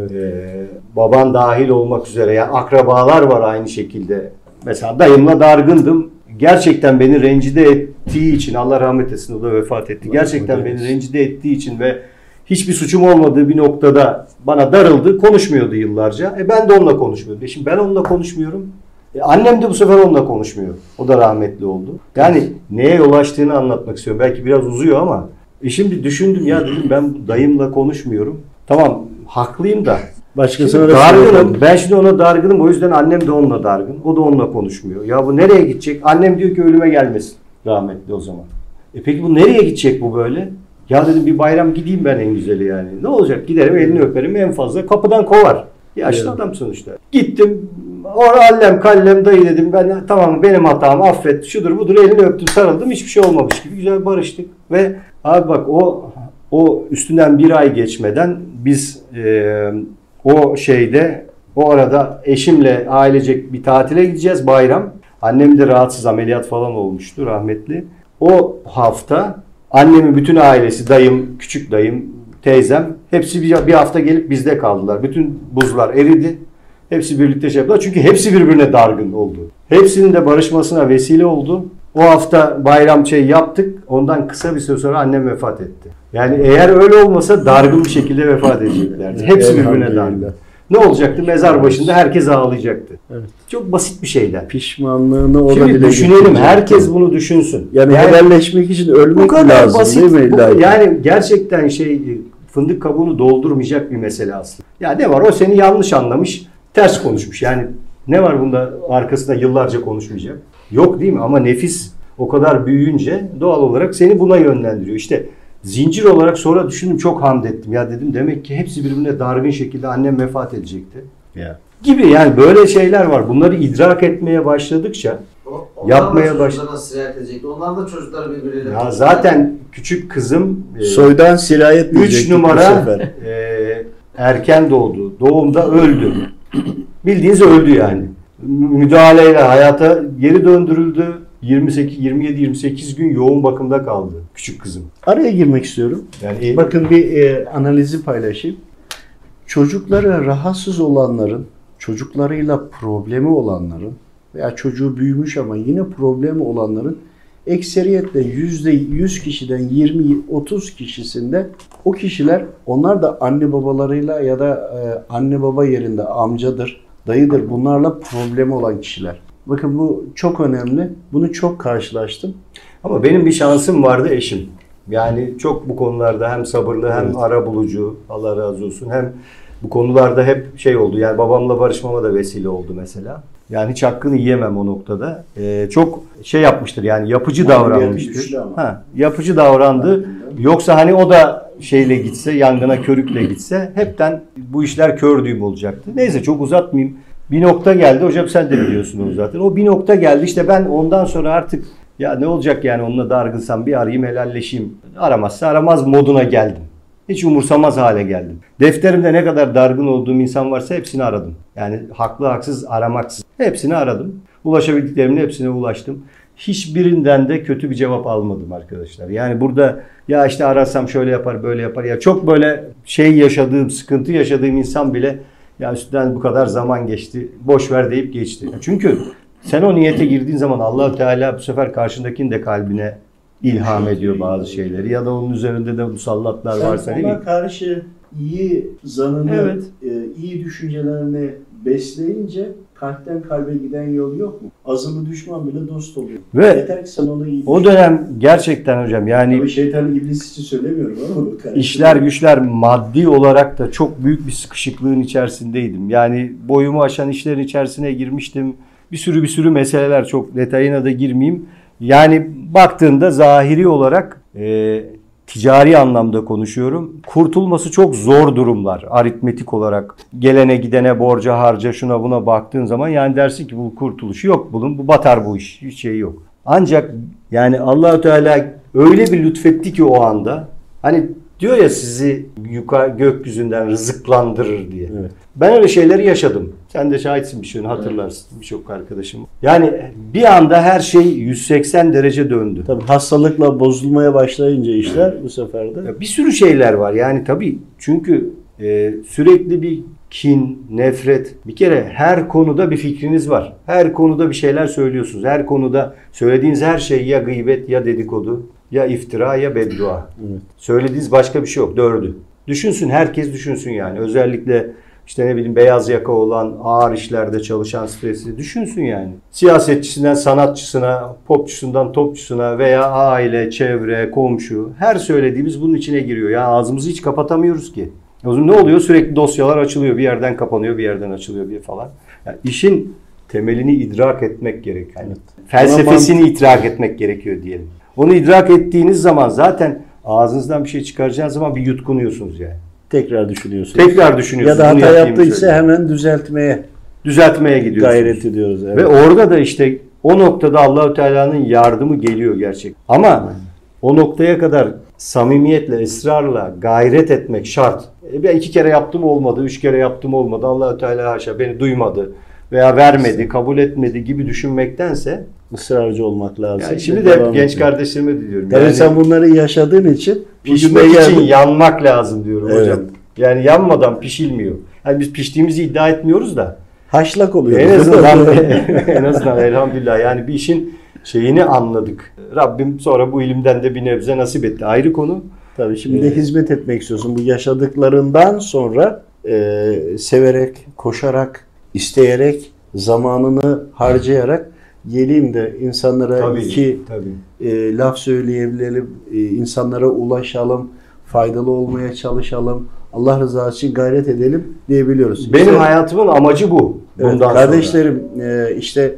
baban dahil olmak üzere yani akrabalar var aynı şekilde. Mesela dayımla dargındım. Gerçekten beni rencide ettiği için Allah rahmet etsin o da vefat etti. Gerçekten beni rencide ettiği için ve hiçbir suçum olmadığı bir noktada bana darıldı, konuşmuyordu yıllarca. E ben de onunla konuşmuyordum. E şimdi ben onunla konuşmuyorum. E annem de bu sefer onunla konuşmuyor. O da rahmetli oldu. Yani neye yol açtığını anlatmak istiyorum. Belki biraz uzuyor ama. E şimdi düşündüm ya dedim ben dayımla konuşmuyorum. Tamam haklıyım da. Başkasına da dargınım. Ben şimdi ona dargınım. O yüzden annem de onunla dargın. O da onunla konuşmuyor. Ya bu nereye gidecek? Annem diyor ki ölüme gelmesin. Rahmetli o zaman. E peki bu nereye gidecek bu böyle? Ya dedim bir bayram gideyim ben en güzeli yani. Ne olacak? Giderim elini öperim en fazla kapıdan kovar. Yaşlı Evet. adam sonuçta. Gittim. Orada allem kallem dayı dedim. Ben tamam benim hatam affet. Şudur budur elini öptüm sarıldım. Hiçbir şey olmamış gibi güzel barıştık. Ve abi bak o o üstünden bir ay geçmeden biz e, o şeyde o arada eşimle ailecek bir tatile gideceğiz bayram. Annem de rahatsız ameliyat falan olmuştu rahmetli. O hafta annemin bütün ailesi, dayım, küçük dayım, teyzem hepsi bir, bir hafta gelip bizde kaldılar. Bütün buzlar eridi. Hepsi birlikte şey yaptılar. Çünkü hepsi birbirine dargın oldu. Hepsinin de barışmasına vesile oldu. O hafta bayram şey yaptık. Ondan kısa bir süre sonra annem vefat etti. Yani eğer öyle olmasa dargın bir şekilde vefat edeceklerdi. Hepsi birbirine dargın. Ne olacaktı? Mezar başında herkes ağlayacaktı. Evet. Çok basit bir şeyler. Pişmanlığını o da Şimdi dile düşünelim. getirecek. Herkes bunu düşünsün. yani, helalleşmek için ölmek bu kadar lazım basit. değil mi Bu- ki? yani gerçekten şey fındık kabuğunu doldurmayacak bir mesele aslında. Ya ne var? O seni yanlış anlamış, ters konuşmuş. Yani ne var bunda arkasında yıllarca konuşmayacak? Yok değil mi? Ama nefis o kadar büyüyünce doğal olarak seni buna yönlendiriyor. İşte zincir olarak sonra düşündüm çok hamd ettim. Ya dedim demek ki hepsi birbirine dargın şekilde annem vefat edecekti. Ya. Gibi yani böyle şeyler var. Bunları idrak etmeye başladıkça O- Yapmaya da baş- çocuklarına sirayet edecek. Onlar da çocukları birbirleriyle ya zaten küçük kızım e, Soydan sirayet 3 diyecektik bu numara sefer. e, erken doğdu. Doğumda öldü. Bildiğiniz öldü yani. Müdahaleyle hayata geri döndürüldü. 28 27 28 gün yoğun bakımda kaldı küçük kızım. Araya girmek istiyorum. Yani Bakın bir e, analizi paylaşayım. Çocukları rahatsız olanların, çocuklarıyla problemi olanların veya çocuğu büyümüş ama yine problemi olanların ekseriyetle yüzde 100 kişiden 20-30 kişisinde o kişiler onlar da anne babalarıyla ya da e, anne baba yerinde amcadır, dayıdır bunlarla problemi olan kişiler. Bakın bu çok önemli. Bunu çok karşılaştım. Ama benim bir şansım vardı eşim. Yani çok bu konularda hem sabırlı hem Evet. ara bulucu Allah razı olsun hem bu konularda hep şey oldu. Yani babamla barışmama da vesile oldu mesela. Yani hiç hakkını yiyemem o noktada. Ee, çok şey yapmıştır yani yapıcı Maneviyatı davranmıştır. ama. Ha, yapıcı davrandı. Yoksa hani o da şeyle gitse, yangına körükle gitse hepten bu işler kör düğüm olacaktı. Neyse çok uzatmayayım. Bir nokta geldi. Hocam sen de biliyorsun onu zaten. O bir nokta geldi. İşte ben ondan sonra artık ya ne olacak yani onunla dargınsam bir arayayım helalleşeyim. Aramazsa aramaz moduna geldim. Hiç umursamaz hale geldim. Defterimde ne kadar dargın olduğum insan varsa hepsini aradım. Yani haklı haksız aramaksız. Hepsini aradım. Ulaşabildiklerimin hepsine ulaştım. Hiçbirinden de kötü bir cevap almadım arkadaşlar. Yani burada ya işte arasam şöyle yapar böyle yapar. Ya çok böyle şey yaşadığım, sıkıntı yaşadığım insan bile ya üstünden bu kadar zaman geçti. Boş ver deyip geçti. Çünkü sen o niyete girdiğin zaman allah Teala bu sefer karşındakinin de kalbine ilham ediyor bazı şeyleri. Ya da onun üzerinde de musallatlar varsa Sen değil ona mi? karşı iyi zanını, Evet. e, iyi düşüncelerini besleyince kalpten kalbe giden yol yok mu? Azılı düşman bile dost oluyor. Ve Yeter ki sen onu iyi o düşün. dönem gerçekten hocam yani Tabii şeytan iblis için söylemiyorum ama bu İşler güçler maddi olarak da çok büyük bir sıkışıklığın içerisindeydim. Yani boyumu aşan işlerin içerisine girmiştim. Bir sürü bir sürü meseleler çok detayına da girmeyeyim. Yani baktığında zahiri olarak e, ticari anlamda konuşuyorum. Kurtulması çok zor durumlar aritmetik olarak. Gelene gidene borca harca şuna buna baktığın zaman yani dersin ki bu kurtuluşu yok bunun bu batar bu iş hiç şey yok. Ancak yani Allahü Teala öyle bir lütfetti ki o anda hani diyor ya sizi yukarı gökyüzünden rızıklandırır diye. Evet. Ben öyle şeyleri yaşadım. Sen de şahitsin bir şeyini hatırlarsın birçok arkadaşım. Yani bir anda her şey 180 derece döndü. Tabii hastalıkla bozulmaya başlayınca işler bu sefer de Ya Bir sürü şeyler var yani tabii çünkü e, sürekli bir kin, nefret. Bir kere her konuda bir fikriniz var. Her konuda bir şeyler söylüyorsunuz. Her konuda söylediğiniz her şey ya gıybet ya dedikodu ya iftira ya beddua. Evet. Söylediğiniz başka bir şey yok. Dördü. Düşünsün herkes düşünsün yani. Özellikle işte ne bileyim beyaz yaka olan ağır işlerde çalışan stresi düşünsün yani. Siyasetçisinden sanatçısına, popçusundan topçusuna veya aile, çevre, komşu her söylediğimiz bunun içine giriyor. Ya ağzımızı hiç kapatamıyoruz ki. O zaman ne oluyor? Sürekli dosyalar açılıyor. Bir yerden kapanıyor, bir yerden açılıyor bir falan. Yani işin temelini idrak etmek gerekiyor. Yani felsefesini idrak etmek gerekiyor diyelim. Onu idrak ettiğiniz zaman zaten ağzınızdan bir şey çıkaracağınız zaman bir yutkunuyorsunuz yani. Tekrar düşünüyorsunuz. Tekrar ya düşünüyorsunuz. da Bunu hata yaptıysa hemen düzeltmeye düzeltmeye gidiyorsunuz. gayret ediyoruz. Evet. Ve orada da işte o noktada Allahü Teala'nın yardımı geliyor gerçek. Ama o noktaya kadar samimiyetle, ısrarla gayret etmek şart. E ben iki kere yaptım olmadı, üç kere yaptım olmadı. Allahü Teala haşa beni duymadı veya vermedi, kabul etmedi gibi düşünmektense ısrarcı olmak lazım. yani şimdi de devam genç etmek. kardeşlerime de diyorum. Yani sen bunları yaşadığın için de pişmek için yanmak lazım diyorum Evet. hocam. Yani yanmadan pişilmiyor. Yani biz piştiğimizi iddia etmiyoruz da haşlak oluyor. en azından en azından elhamdülillah yani bir işin şeyini anladık. Rabbim sonra bu ilimden de bir nebze nasip etti. Ayrı konu. Tabii şimdi de Evet. hizmet etmek istiyorsun. Bu yaşadıklarından sonra e, severek, koşarak, isteyerek, zamanını harcayarak geleyim de insanlara iki tabii. e, laf söyleyebilelim, e, insanlara ulaşalım, faydalı olmaya çalışalım, Allah rızası için gayret edelim diyebiliyoruz. Benim İşte- hayatımın amacı bu. Evet, Bundan kardeşlerim e, işte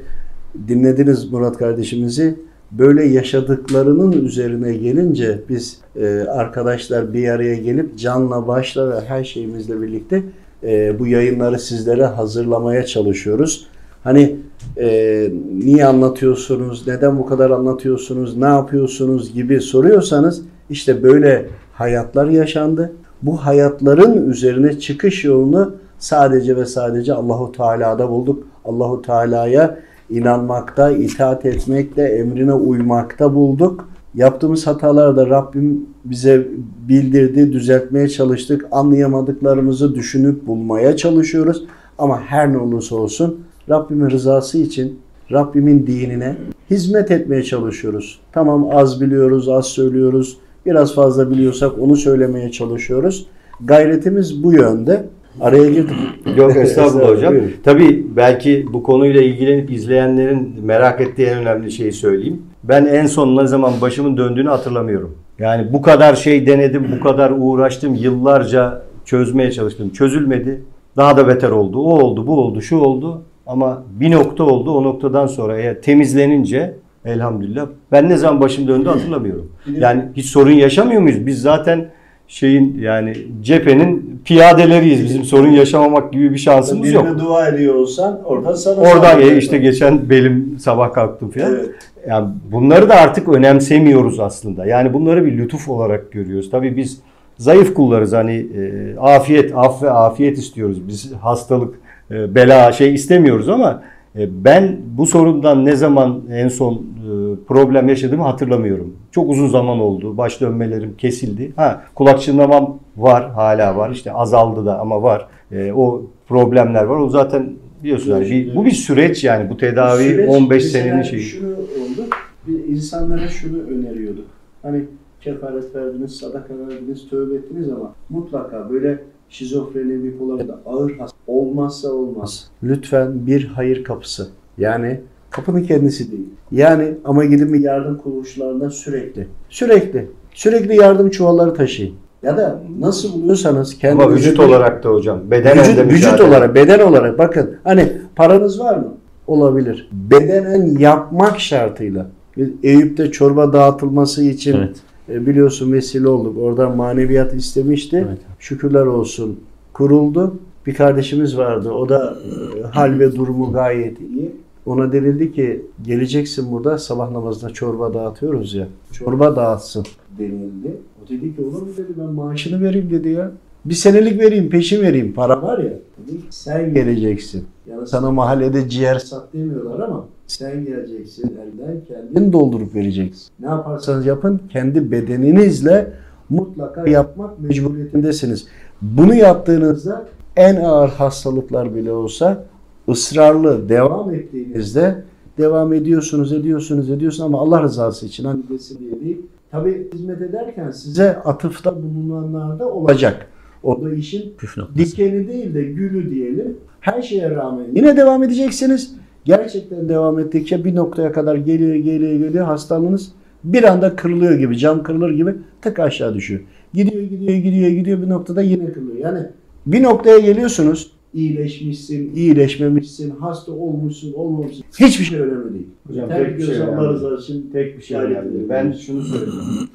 dinlediniz Murat kardeşimizi. Böyle yaşadıklarının üzerine gelince biz e, arkadaşlar bir araya gelip canla başla ve her şeyimizle birlikte e, bu yayınları sizlere hazırlamaya çalışıyoruz. Hani e, niye anlatıyorsunuz, neden bu kadar anlatıyorsunuz, ne yapıyorsunuz gibi soruyorsanız işte böyle hayatlar yaşandı. Bu hayatların üzerine çıkış yolunu sadece ve sadece Allahu Teala'da bulduk. Allahu Teala'ya inanmakta, itaat etmekte, emrine uymakta bulduk. Yaptığımız hatalarda Rabbim bize bildirdi, düzeltmeye çalıştık. Anlayamadıklarımızı düşünüp bulmaya çalışıyoruz. Ama her ne olursa olsun Rabbimin rızası için Rabbimin dinine hizmet etmeye çalışıyoruz. Tamam az biliyoruz, az söylüyoruz. Biraz fazla biliyorsak onu söylemeye çalışıyoruz. Gayretimiz bu yönde. Araya girdim. Yok estağfurullah hocam. Buyurun. Tabii belki bu konuyla ilgilenip izleyenlerin merak ettiği en önemli şeyi söyleyeyim. Ben en son ne zaman başımın döndüğünü hatırlamıyorum. Yani bu kadar şey denedim, bu kadar uğraştım, yıllarca çözmeye çalıştım. Çözülmedi. Daha da beter oldu. O oldu, bu oldu, şu oldu. Ama bir nokta oldu. O noktadan sonra eğer temizlenince elhamdülillah ben ne zaman başım döndü hatırlamıyorum. Yani hiç sorun yaşamıyor muyuz? Biz zaten şeyin yani cephenin piyadeleriyiz. Bizim sorun yaşamamak gibi bir şansımız yok. Birine dua ediyor olsan oradan sana Oradan sağlayacak. ya işte geçen belim sabah kalktım falan. Evet. Yani bunları da artık önemsemiyoruz aslında. Yani bunları bir lütuf olarak görüyoruz. Tabii biz zayıf kullarız. Hani e, afiyet, af ve afiyet istiyoruz. Biz hastalık, e, bela şey istemiyoruz ama e, ben bu sorundan ne zaman en son e, problem yaşadığımı hatırlamıyorum. Çok uzun zaman oldu. Baş dönmelerim kesildi. Ha kulak çınlamam var, hala var. İşte azaldı da ama var. E, o problemler var. O zaten biliyorsun yani bir, bu bir süreç yani. Bu tedavi Süreç 15 mesela senenin şeyi. Şunu oldu. İnsanlara şunu öneriyorduk. Hani kefaret verdiniz, sadaka verdiniz, tövbe ettiniz ama mutlaka böyle şizofreni, bipolar da ağır hasta olmazsa olmaz. Lütfen bir hayır kapısı. Yani kapının kendisi değil. Yani ama gidin bir yardım kuruluşlarına sürekli. Sürekli. Sürekli yardım çuvalları taşıyın. Ya da nasıl buluyorsanız kendi Ama vücut olarak da hocam. Bedenen vücut, vücut olarak, beden olarak bakın hani paranız var mı? Olabilir. Bedenen yapmak şartıyla. Eyüp'te çorba dağıtılması için Evet. E, biliyorsun vesile olduk. Oradan maneviyat istemişti. Evet. Şükürler olsun kuruldu. Bir kardeşimiz vardı. O da e, hal ve durumu gayet iyi. Ona denildi ki geleceksin burada sabah namazında çorba dağıtıyoruz ya. Çorba dağıtsın denildi. O dedi ki olur mu dedi ben maaşını vereyim dedi ya. Bir senelik vereyim, peşin vereyim. Para var ya. Dedi sen geleceksin. Yani sana mahallede ciğer sat demiyorlar ama sen geleceksin. Elden kendin doldurup vereceksin. Ne yaparsanız yapın kendi bedeninizle mutlaka yapmak mecburiyetindesiniz. Bunu yaptığınızda en ağır hastalıklar bile olsa ısrarlı devam ettiğinizde devam ediyorsunuz, ediyorsunuz, ediyorsunuz ama Allah rızası için hani desin diye değil. Tabi hizmet ederken size atıfta bulunanlar da olacak. O da işin Püf noktası. dikeni değil de gülü diyelim. Her şeye rağmen yine devam edeceksiniz. Gerçekten devam ettikçe bir noktaya kadar geliyor, geliyor, geliyor. Hastalığınız Bir anda kırılıyor gibi, cam kırılır gibi tık aşağı düşüyor. Gidiyor, gidiyor, gidiyor, gidiyor bir noktada yine kırılıyor. Yani bir noktaya geliyorsunuz. iyileşmişsin, iyileşmemişsin, hasta olmuşsun, olmamışsın. Hiçbir şey önemli değil. Hocam tek tek bir şey Allah rızası için tek bir şey önemli. ben şunu söyleyeyim.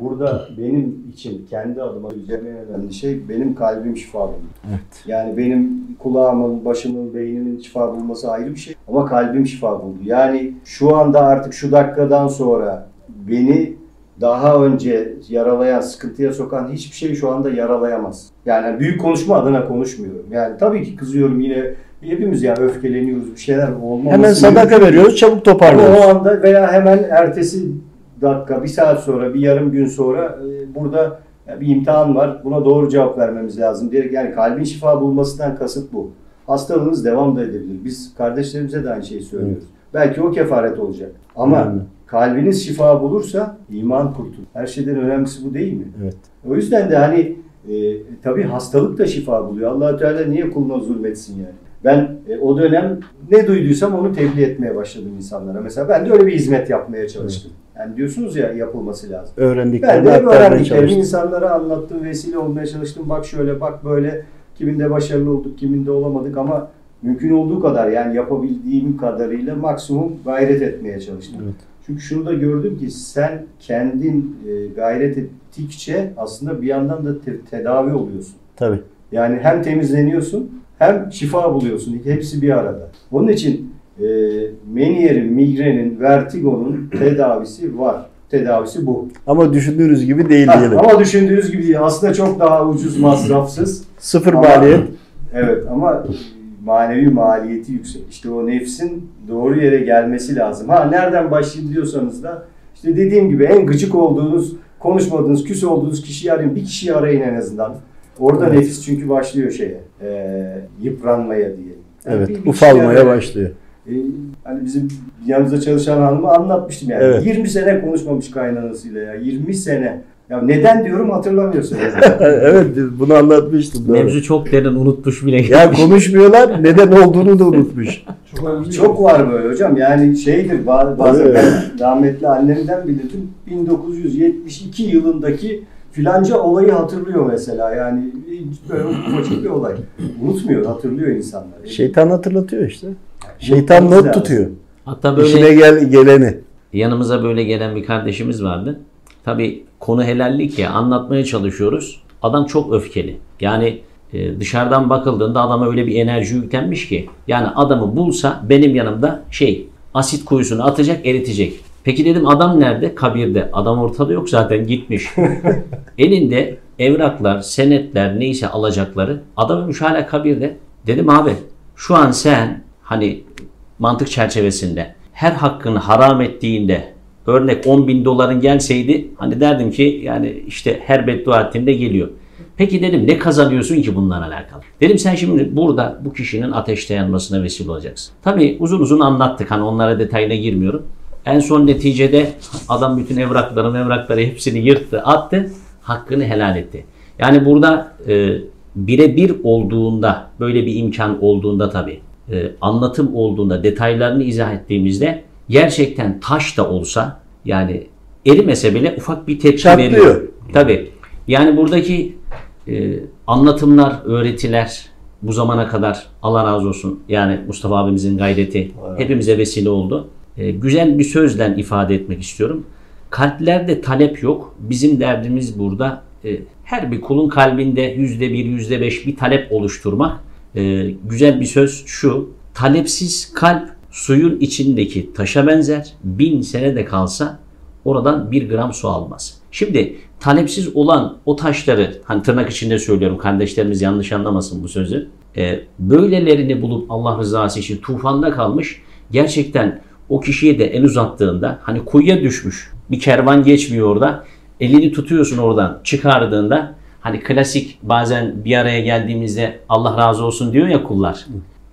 Burada benim için kendi adıma söyleyeceğim en önemli şey benim kalbim şifa buldu. Evet. Yani benim kulağımın, başımın, beynimin şifa bulması ayrı bir şey. Ama kalbim şifa buldu. Yani şu anda artık şu dakikadan sonra beni daha önce yaralayan, sıkıntıya sokan hiçbir şey şu anda yaralayamaz. Yani büyük konuşma adına konuşmuyorum. Yani tabii ki kızıyorum yine hepimiz yani öfkeleniyoruz bir şeyler olmaması. Hemen sadaka veriyoruz, çabuk toparlıyoruz. o anda veya hemen ertesi dakika, bir saat sonra, bir yarım gün sonra e, burada bir imtihan var. Buna doğru cevap vermemiz lazım diyerek yani kalbin şifa bulmasından kasıt bu. Hastalığınız devam da edebilir. Biz kardeşlerimize de aynı şeyi söylüyoruz. Belki o kefaret olacak. Ama Yani. kalbiniz şifa bulursa iman kurtulur. Her şeyden önemlisi bu değil mi? Evet. O yüzden de hani e, tabii hastalık da şifa buluyor. allah Teala niye kuluna zulmetsin yani? Ben e, o dönem ne duyduysam onu tebliğ etmeye başladım insanlara. Mesela ben de öyle bir hizmet yapmaya çalıştım. Yani diyorsunuz ya yapılması lazım. Ben Öğrendiklerini de hep aktarmaya öğrendiklerimi insanlara anlattım, vesile olmaya çalıştım. Bak şöyle, bak böyle. Kiminde başarılı olduk, kiminde olamadık ama mümkün olduğu kadar yani yapabildiğim kadarıyla maksimum gayret etmeye çalıştım. Evet. Çünkü şunu da gördüm ki sen kendin e, gayret ettikçe aslında bir yandan da te- tedavi oluyorsun. Tabii. Yani hem temizleniyorsun hem şifa buluyorsun. Hepsi bir arada. Onun için e, Menier'in, migrenin, vertigonun tedavisi var. Tedavisi bu. Ama düşündüğünüz gibi değil Ha, diyelim. ama düşündüğünüz gibi değil. Aslında çok daha ucuz, masrafsız. Sıfır Ama- maliyet. Evet ama manevi maliyeti yüksek. İşte o nefsin doğru yere gelmesi lazım. Ha nereden başlayayım diyorsanız da işte dediğim gibi en gıcık olduğunuz, konuşmadığınız, küs olduğunuz kişiyi arayın. Bir kişiyi arayın en azından. Orada Evet. nefis çünkü başlıyor şeye, e, yıpranmaya diyelim. Yani Evet, bir- bir ufalmaya arayın. başlıyor. E, hani bizim yanımızda çalışan hanıma anlatmıştım yani. Evet. 20 sene konuşmamış kaynanasıyla ya. 20 sene. Ya neden diyorum hatırlamıyorsun. evet, bunu anlatmıştım. doğru. Mevzu çok derin unutmuş bile. Ya konuşmuyorlar, neden olduğunu da unutmuş. Çok var böyle hocam. Yani şeydir ba- bazen ben rahmetli annemden bilirdim. 1972 yılındaki filanca olayı hatırlıyor mesela. Yani böyle ufacık bir olay. Unutmuyor, hatırlıyor insanlar. Şeytan hatırlatıyor işte. Şeytan not lazım. tutuyor. Hatta böyle İşine gel geleni. yanımıza böyle gelen bir kardeşimiz vardı. Tabii konu helallik ya anlatmaya çalışıyoruz. Adam çok öfkeli. Yani e, dışarıdan bakıldığında adama öyle bir enerji yüklenmiş ki. Yani adamı bulsa benim yanımda şey asit kuyusunu atacak eritecek. Peki dedim adam nerede? Kabirde. Adam ortada yok zaten gitmiş. Elinde evraklar, senetler neyse alacakları. Adam ölmüş hala kabirde. Dedim abi şu an sen hani mantık çerçevesinde her hakkını haram ettiğinde örnek 10 bin doların gelseydi hani derdim ki yani işte her beddua ettiğinde geliyor. Peki dedim ne kazanıyorsun ki bundan alakalı? Dedim sen şimdi burada bu kişinin ateşte yanmasına vesile olacaksın. Tabii uzun uzun anlattık hani onlara detayına girmiyorum. En son neticede adam bütün evrakları evrakları hepsini yırttı attı hakkını helal etti. Yani burada e, birebir olduğunda böyle bir imkan olduğunda tabii e, anlatım olduğunda detaylarını izah ettiğimizde gerçekten taş da olsa yani erimese bile ufak bir tepki Çatlıyor. veriyor. Tabii. Yani buradaki e, anlatımlar, öğretiler bu zamana kadar Allah razı olsun yani Mustafa abimizin gayreti hepimize vesile oldu. E, güzel bir sözle ifade etmek istiyorum. Kalplerde talep yok. Bizim derdimiz burada e, her bir kulun kalbinde yüzde bir, yüzde beş bir talep oluşturmak. E, güzel bir söz şu. Talepsiz kalp suyun içindeki taşa benzer. Bin sene de kalsa oradan bir gram su almaz. Şimdi talepsiz olan o taşları hani tırnak içinde söylüyorum kardeşlerimiz yanlış anlamasın bu sözü. E, böylelerini bulup Allah rızası için tufanda kalmış gerçekten o kişiye de el uzattığında hani kuyuya düşmüş bir kervan geçmiyor orada elini tutuyorsun oradan çıkardığında hani klasik bazen bir araya geldiğimizde Allah razı olsun diyor ya kullar.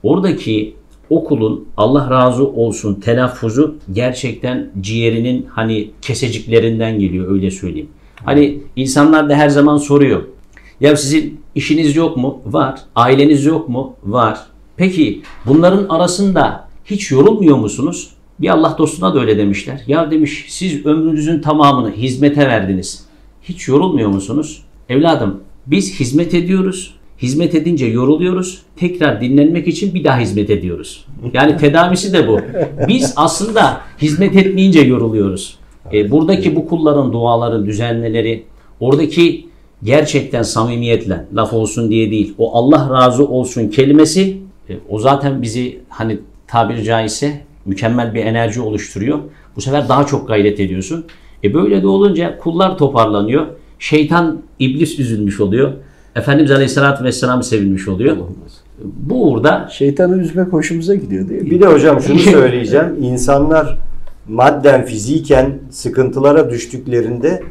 Oradaki o kulun Allah razı olsun telaffuzu gerçekten ciğerinin hani keseciklerinden geliyor öyle söyleyeyim. Hani insanlar da her zaman soruyor. Ya sizin işiniz yok mu? Var. Aileniz yok mu? Var. Peki bunların arasında hiç yorulmuyor musunuz? Bir Allah dostuna da öyle demişler. Ya demiş siz ömrünüzün tamamını hizmete verdiniz. Hiç yorulmuyor musunuz? Evladım biz hizmet ediyoruz. Hizmet edince yoruluyoruz. Tekrar dinlenmek için bir daha hizmet ediyoruz. Yani tedavisi de bu. Biz aslında hizmet etmeyince yoruluyoruz. E, buradaki bu kulların duaları, düzenleleri, oradaki gerçekten samimiyetle, laf olsun diye değil, o Allah razı olsun kelimesi e, o zaten bizi hani tabiri caizse mükemmel bir enerji oluşturuyor. Bu sefer daha çok gayret ediyorsun. E böyle de olunca kullar toparlanıyor. Şeytan, iblis üzülmüş oluyor. Efendimiz Aleyhisselatü Vesselam sevinmiş oluyor. Bu uğurda Şeytanı üzmek hoşumuza gidiyor değil mi? Bir de hocam şunu söyleyeceğim. İnsanlar madden fiziken sıkıntılara düştüklerinde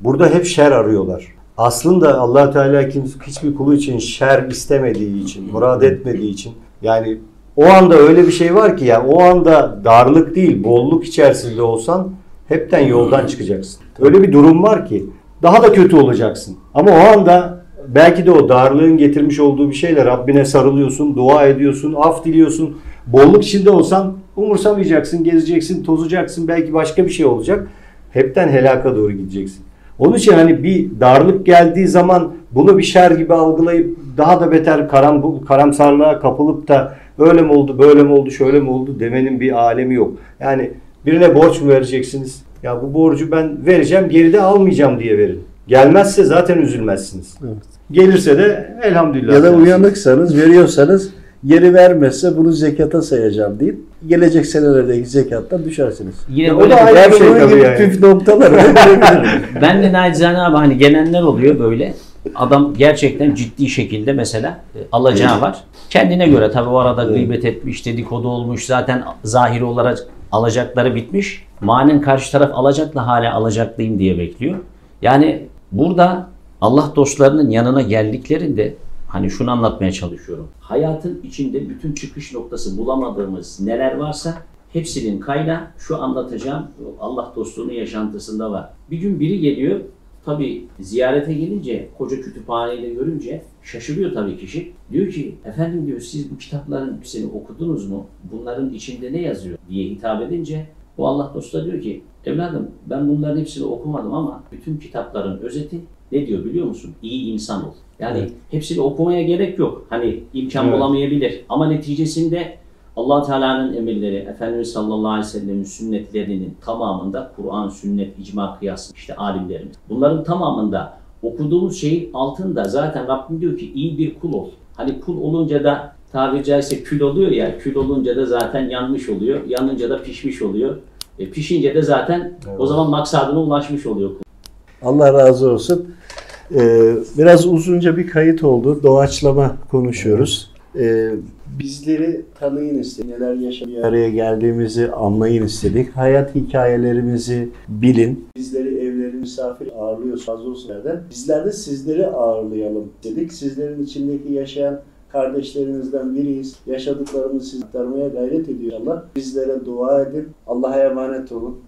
burada hep şer arıyorlar. Aslında allah Teala kim- hiçbir kulu için şer istemediği için, murad etmediği için yani o anda öyle bir şey var ki ya o anda darlık değil bolluk içerisinde olsan hepten yoldan çıkacaksın. Öyle bir durum var ki daha da kötü olacaksın. Ama o anda belki de o darlığın getirmiş olduğu bir şeyle Rabbine sarılıyorsun, dua ediyorsun, af diliyorsun. Bolluk içinde olsan umursamayacaksın, gezeceksin, tozacaksın, belki başka bir şey olacak. Hepten helaka doğru gideceksin. Onun için hani bir darlık geldiği zaman bunu bir şer gibi algılayıp daha da beter karam, karamsarlığa kapılıp da öyle mi oldu, böyle mi oldu, şöyle mi oldu demenin bir alemi yok. Yani birine borç mu vereceksiniz? Ya bu borcu ben vereceğim, geride almayacağım diye verin. Gelmezse zaten üzülmezsiniz. Evet. Gelirse de elhamdülillah. Ya da uyanıksanız, veriyorsanız geri vermezse bunu zekata sayacağım deyip gelecek senelerdeki zekattan düşersiniz. yine Ya o böyle da bir- ayrı bir şey tabii gibi yani. püf noktalar. Ben de nacizane abi hani gelenler oluyor böyle. Adam gerçekten ciddi şekilde mesela e, alacağı var. Kendine göre tabii o arada gıybet etmiş, dedikodu olmuş. Zaten zahiri olarak alacakları bitmiş. Manen karşı taraf alacakla hala alacaklıyım diye bekliyor. Yani burada Allah dostlarının yanına geldiklerinde hani şunu anlatmaya çalışıyorum. Hayatın içinde bütün çıkış noktası bulamadığımız neler varsa hepsinin kaynağı şu anlatacağım Allah dostluğunun yaşantısında var. Bir gün biri geliyor Tabi ziyarete gelince koca kütüphaneyi de görünce şaşırıyor tabii kişi. Diyor ki efendim diyor siz bu kitapların hepsini okudunuz mu? Bunların içinde ne yazıyor diye hitap edince o Allah dostu da diyor ki evladım ben bunların hepsini okumadım ama bütün kitapların özeti ne diyor biliyor musun? İyi insan ol. Yani Evet. hepsini okumaya gerek yok. Hani imkan Evet. bulamayabilir ama neticesinde allah Teala'nın emirleri, Efendimiz sallallahu aleyhi ve sellem'in sünnetlerinin tamamında Kur'an, sünnet, icma, kıyas, işte alimlerimiz. Bunların tamamında okuduğumuz şeyin altında zaten Rabbim diyor ki iyi bir kul ol. Hani kul olunca da tabiri caizse kül oluyor ya, kül olunca da zaten yanmış oluyor. Yanınca da pişmiş oluyor. E, pişince de zaten o zaman maksadına ulaşmış oluyor kul. Allah razı olsun. Ee, biraz uzunca bir kayıt oldu. Doğaçlama konuşuyoruz. Ee, bizleri tanıyın istedik. Neler yaşadık, araya geldiğimizi anlayın istedik. Hayat hikayelerimizi bilin. Bizleri evlerine misafir ağırlıyoruz. Razı olsun. Bizler de sizleri ağırlayalım dedik. Sizlerin içindeki yaşayan kardeşlerinizden biriyiz. Yaşadıklarımızı size aktarmaya gayret ediyor Allah. Bizlere dua edin. Allah'a emanet olun.